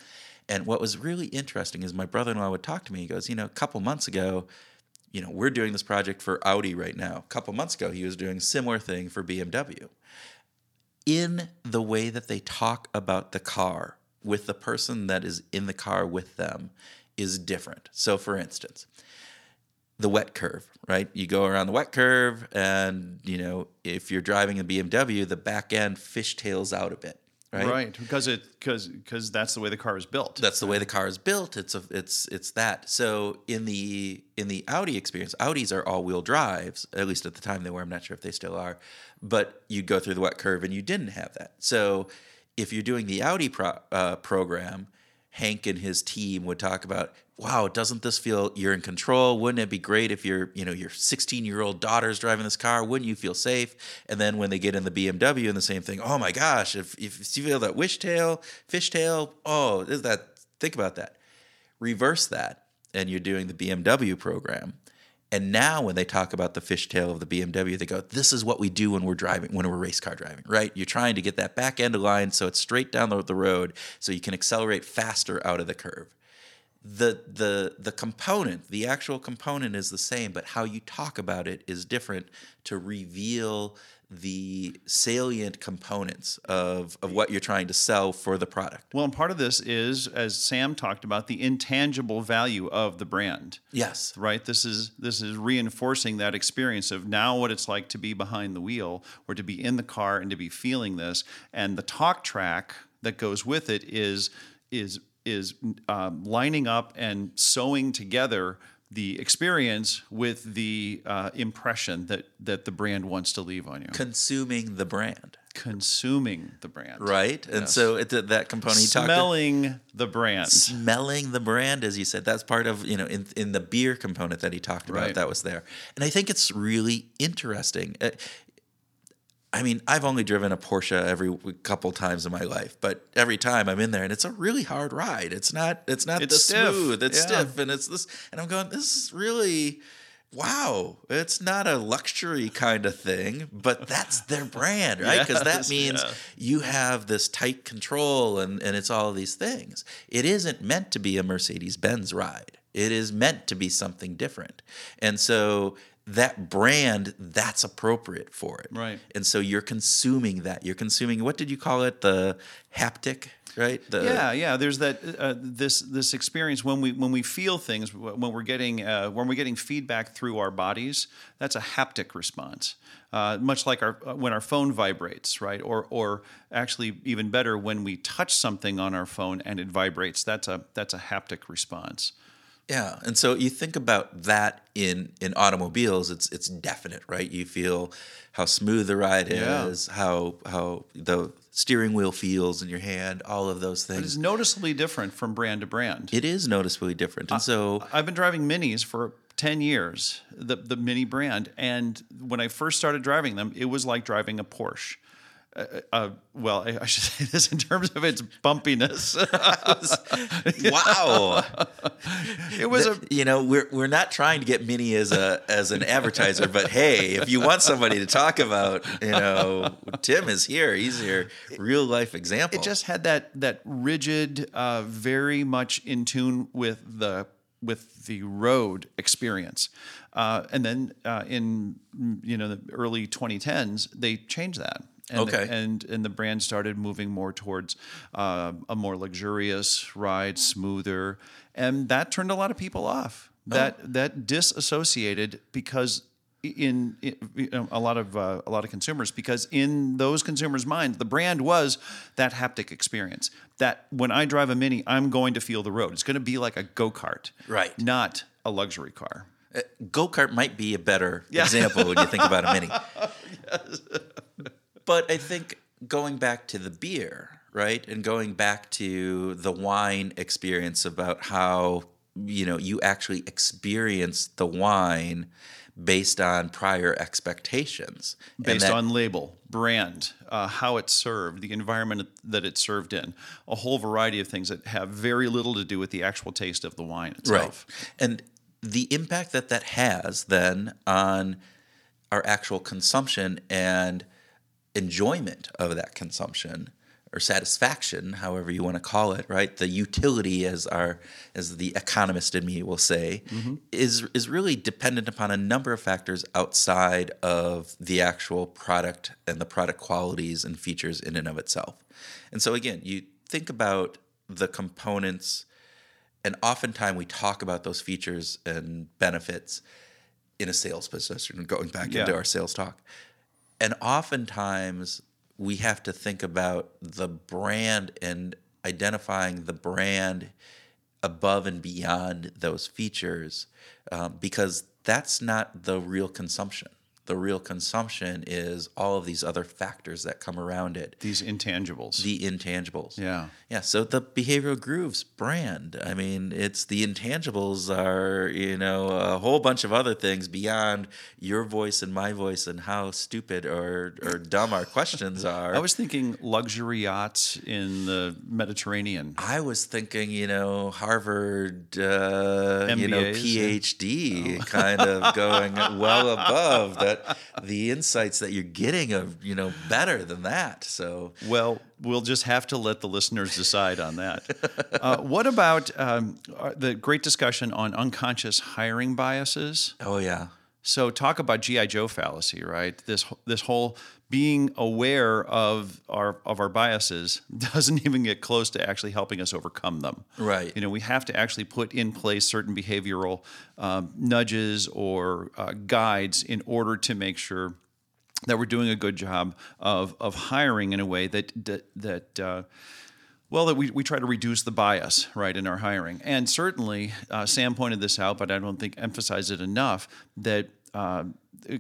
And what was really interesting is my brother-in-law would talk to me he goes you know a couple months ago you know, we're doing this project for Audi right now. A couple months ago, he was doing a similar thing for BMW. In the way that they talk about the car with the person that is in the car with them is different. So, for instance, the wet curve, right? You go around the wet curve, and you know, if you're driving a BMW, the back end fishtails out a bit right? Right, because it because because that's the way the car is built. That's the way the car is built. It's a it's it's that. So in the in the Audi experience, Audis are all wheel drives. At least at the time they were. I'm not sure if they still are. But you'd go through the wet curve, and you didn't have that. So if you're doing the Audi pro, uh, program, Hank and his team would talk about wow, doesn't this feel you're in control? Wouldn't it be great if your, you know, your 16 year old daughter's driving this car? Wouldn't you feel safe? And then when they get in the BMW and the same thing, oh my gosh, if, if you feel that wish wishtail, fishtail, oh, is that, think about that. Reverse that, and you're doing the BMW program. And now when they talk about the fishtail of the BMW, they go, this is what we do when we're driving, when we're race car driving, right? You're trying to get that back end aligned so it's straight down the, road so you can accelerate faster out of the curve the the the component the actual component is the same but how you talk about it is different to reveal the salient components of, of what you're trying to sell for the product. Well, and part of this is, as Sam talked about, the intangible value of the brand. Yes. Right. This is this is reinforcing that experience of now what it's like to be behind the wheel or to be in the car and to be feeling this. And the talk track that goes with it is is is um, lining up and sewing together the experience with the uh, impression that that the brand wants to leave on you. Consuming the brand. Consuming the brand. Right. And so it, that component He talked about smelling to, the brand. Smelling the brand, as you said, that's part of, you know, in, in the beer component that he talked about, right. that was there. And I think it's really interesting. Uh, I mean, I've only driven a Porsche every couple times in my life, but every time I'm in there, and it's a really hard ride. It's not. It's not it's stiff. smooth. It's yeah. stiff, and it's this. And I'm going. This is really. Wow, it's not a luxury kind of thing, but that's their brand, right? Because yes, that means yeah. you have this tight control and, and it's all of these things. It isn't meant to be a Mercedes Benz ride. It is meant to be something different. And so that brand that's appropriate for it. Right. And so you're consuming that. You're consuming what did you call it? The haptic right? The, yeah yeah. There's that uh, this this experience when we when we feel things when we're getting uh, when we're getting feedback through our bodies that's a haptic response. Uh, much like our uh, when our phone vibrates right? Or or actually even better when we touch something on our phone and it vibrates that's a that's a haptic response yeah, and so you think about that in in automobiles, it's it's definite, right? You feel how smooth the ride yeah. is, how how the steering wheel feels in your hand, all of those things. It is noticeably different from brand to brand. It is noticeably different, and so I've been driving minis for 10 years the the mini brand and when i first started driving them it was like driving a porsche uh, uh, well, I, I should say this in terms of its bumpiness. wow, it was a you know we're we're not trying to get Mini as a as an advertiser, but hey, if you want somebody to talk about, you know, Tim is here. He's your real life example. It just had that that rigid, uh, very much in tune with the with the road experience. Uh, and then uh, in you know the early 2010s, they changed that and okay. The, and and the brand started moving more towards uh, a more luxurious ride, smoother, and that turned a lot of people off. That oh. that disassociated because in, in a lot of uh, a lot of consumers because in those consumers' minds, the brand was that haptic experience. That when I drive a Mini, I'm going to feel the road. It's going to be like a go kart, Right. Not a luxury car. Go kart might be a better example when you think about a mini. But I think going back to the beer, right, and going back to the wine experience about how you know you actually experience the wine based on prior expectations based that- on label, brand, uh, how it's served, the environment that it's served in, a whole variety of things that have very little to do with the actual taste of the wine itself. Right. And the impact that that has then on our actual consumption and enjoyment of that consumption or satisfaction, however you want to call it, right? The utility, as our as the economist in me will say, mm-hmm. is is really dependent upon a number of factors outside of the actual product and the product qualities and features in and of itself. And so again, you think about the components and oftentimes we talk about those features and benefits in a sales position, going back into our sales talk. And oftentimes we have to think about the brand and identifying the brand above and beyond those features um, because that's not the real consumption. The real consumption is all of these other factors that come around it, These intangibles. the intangibles. yeah. Yeah, so the behavioral grooves brand. I mean, it's the intangibles are, you know, a whole bunch of other things beyond your voice and my voice and how stupid or, or dumb our questions are. I was thinking luxury yachts in the Mediterranean. I was thinking, you know, Harvard, uh, you know, MBAs, yeah. PhD, kind of going well above that. The insights that you're getting are, you know, better than that. So Well, we'll just have to let the listeners decide on that. uh, what about um, uh, the great discussion on unconscious hiring biases? Oh yeah. So talk about GI Joe fallacy, right? This this whole being aware of our of our biases doesn't even get close to actually helping us overcome them. Right. You know, we have to actually put in place certain behavioral um, nudges or uh, guides in order to make sure that we're doing a good job of of hiring in a way that that that. Uh, well, that we, we try to reduce the bias, right, in our hiring. And certainly, uh, Sam pointed this out, but I don't think emphasized it enough that uh,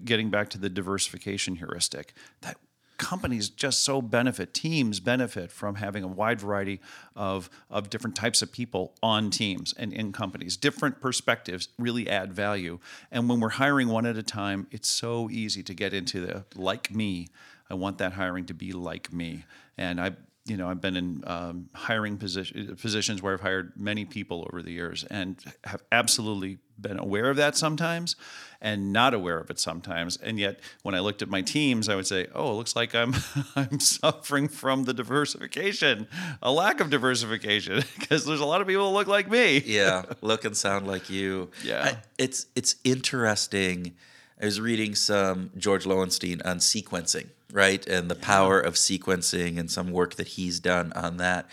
getting back to the diversification heuristic, that companies just so benefit, teams benefit from having a wide variety of, of different types of people on teams and in companies. Different perspectives really add value. And when we're hiring one at a time, it's so easy to get into the like me. I want that hiring to be like me. And I you know, I've been in um, hiring position, positions where I've hired many people over the years and have absolutely been aware of that sometimes and not aware of it sometimes. And yet, when I looked at my teams, I would say, "Oh, it looks like I'm I'm suffering from the diversification, a lack of diversification, because there's a lot of people that look like me." yeah, look and sound like you. Yeah. I- it's it's interesting. I was reading some George Loewenstein on sequencing, right, and the power of sequencing and some work that he's done on that,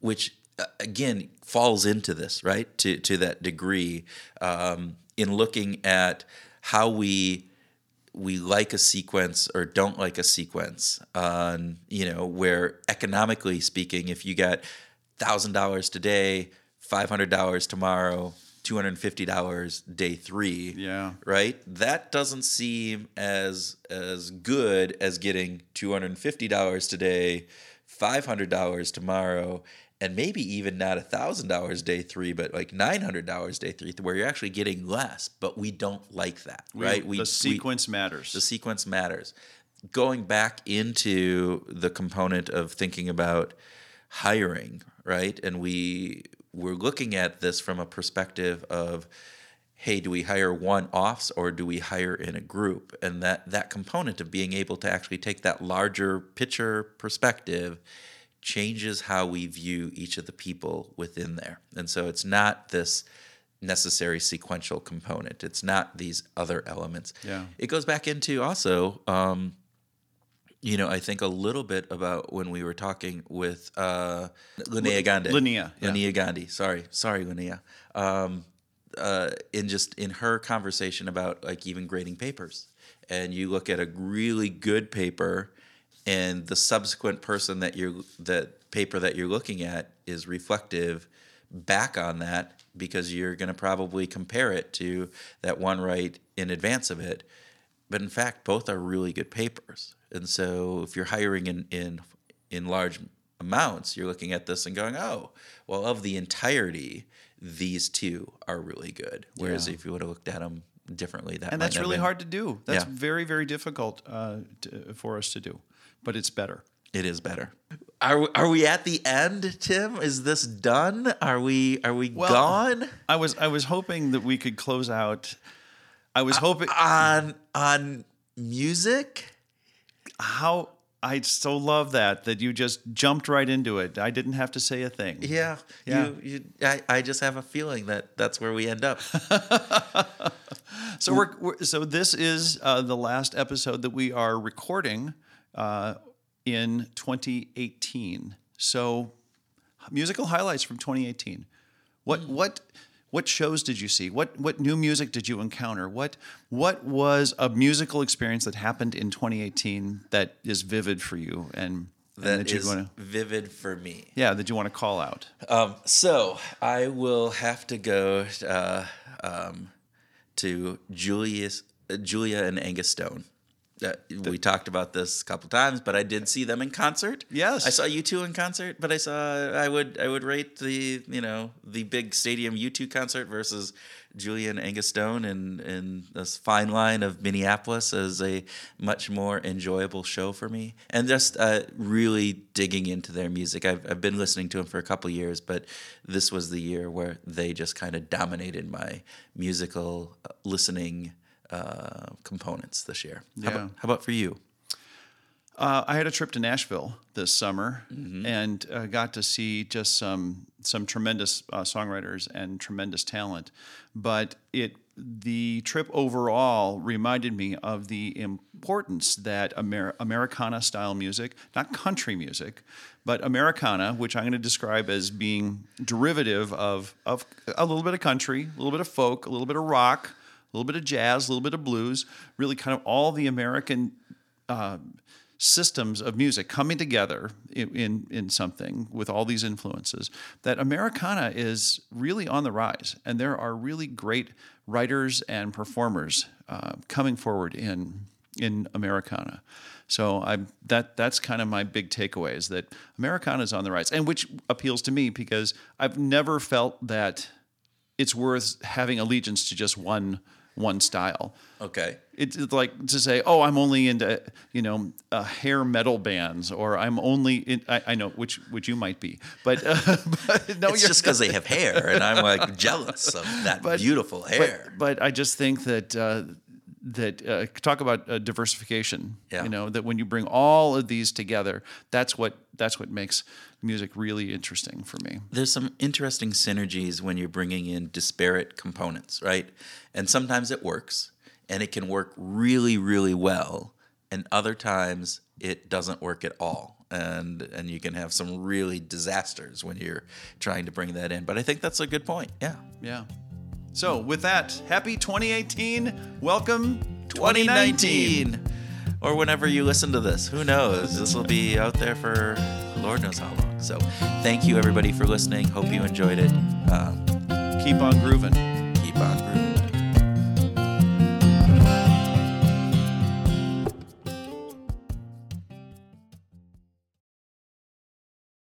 which uh, again falls into this, right, to to that degree, um, in looking at how we we like a sequence or don't like a sequence on you know where economically speaking if you got thousand dollars today five hundred dollars tomorrow two hundred and fifty dollars day three Yeah. right that doesn't seem as as good as getting two hundred and fifty dollars today five hundred dollars tomorrow and maybe even not a thousand dollars day three but like nine hundred dollars day three where you're actually getting less but we don't like that right the sequence matters. the sequence matters. Going back into the component of thinking about hiring, right? And we we're looking at this from a perspective of hey, do we hire one-offs or do we hire in a group? And that that component of being able to actually take that larger picture perspective changes how we view each of the people within there. And so it's not this necessary sequential component. It's not these other elements. Yeah. It goes back into also, um, you know, I think a little bit about when we were talking with uh, Linnea Gandhi. Linnea, yeah. Linnea Gandhi. Sorry, sorry, Linnea. Um, uh, in just in her conversation about like even grading papers, and you look at a really good paper, and the subsequent person that you're that paper that you're looking at is reflective back on that because you're going to probably compare it to that one right in advance of it. But in fact, both are really good papers. And so if you're hiring in in in large amounts, you're looking at this and going, "Oh, well, of the entirety, these two are really good." Whereas Yeah. if you would have looked at them differently, that and that's really been- hard to do. That's Yeah. very, very difficult uh, to, for us to do, but it's better. It is better. Are we- are we at the end, Tim? Is this done? Are we are we Well, gone I was I was hoping that we could close out. I was hoping on on music? How I so love that that you just jumped right into it. I didn't have to say a thing. Yeah, Yeah. You, you, I, I just have a feeling that that's where we end up. So we're, we're so this is uh, the last episode that we are recording uh, in 2018. So musical highlights from 2018. What what what shows did you see? What what new music did you encounter? What what was a musical experience that happened in 2018 that is vivid for you and, and That you is want to vivid for me. yeah that you want to call out? Um, so I will have to go uh, um, to Julius, uh, Julia and Angus Stone. Uh, we talked about this a couple times, but I did see them in concert. Yes. I saw U2 in concert, but I saw I would I would rate the you know the big stadium U two concert versus Julian and Angus Stone and and this fine line of Minneapolis as a much more enjoyable show for me, and just uh, really digging into their music. I've I've been listening to them for a couple years, but this was the year where they just kind of dominated my musical uh, listening uh, components this year. How, Yeah. about, how about for you? Uh, I had a trip to Nashville this summer and uh, got to see just some some tremendous uh, songwriters and tremendous talent. But it the trip overall reminded me of the importance that Amer- Americana style music, not country music, but Americana, which I'm going to describe as being derivative of of a little bit of country, a little bit of folk, a little bit of rock, a little bit of jazz, a little bit of blues, really kind of all the American uh, systems of music coming together in, in in something with all these influences that Americana is really on the rise. And there are really great writers and performers uh, coming forward in in Americana. So I that that's kind of my big takeaway is that Americana is on the rise and which appeals to me because I've never felt that it's worth having allegiance to just one one style Okay. it's it's like to say, "Oh, I'm only into you know uh, hair metal bands," or "I'm only in." I, I know which which you might be, but, uh, but no, it's you're just because they have hair, and I'm like jealous of that But- beautiful hair. But, but I just think that uh, that uh, talk about uh, diversification. Yeah. You know that when you bring all of these together, that's what that's what makes music really interesting for me. There's some interesting synergies when you're bringing in disparate components, right? And sometimes it works, and it can work really, really well, and other times it doesn't work at all. And and you can have some really disasters when you're trying to bring that in. But I think that's a good point. Yeah. Yeah. So with that, happy 2018. Welcome 2019. 2019 or whenever you listen to this who knows this will be out there for lord knows how long so thank you everybody for listening hope you enjoyed it um, Keep on grooving. Keep on grooving.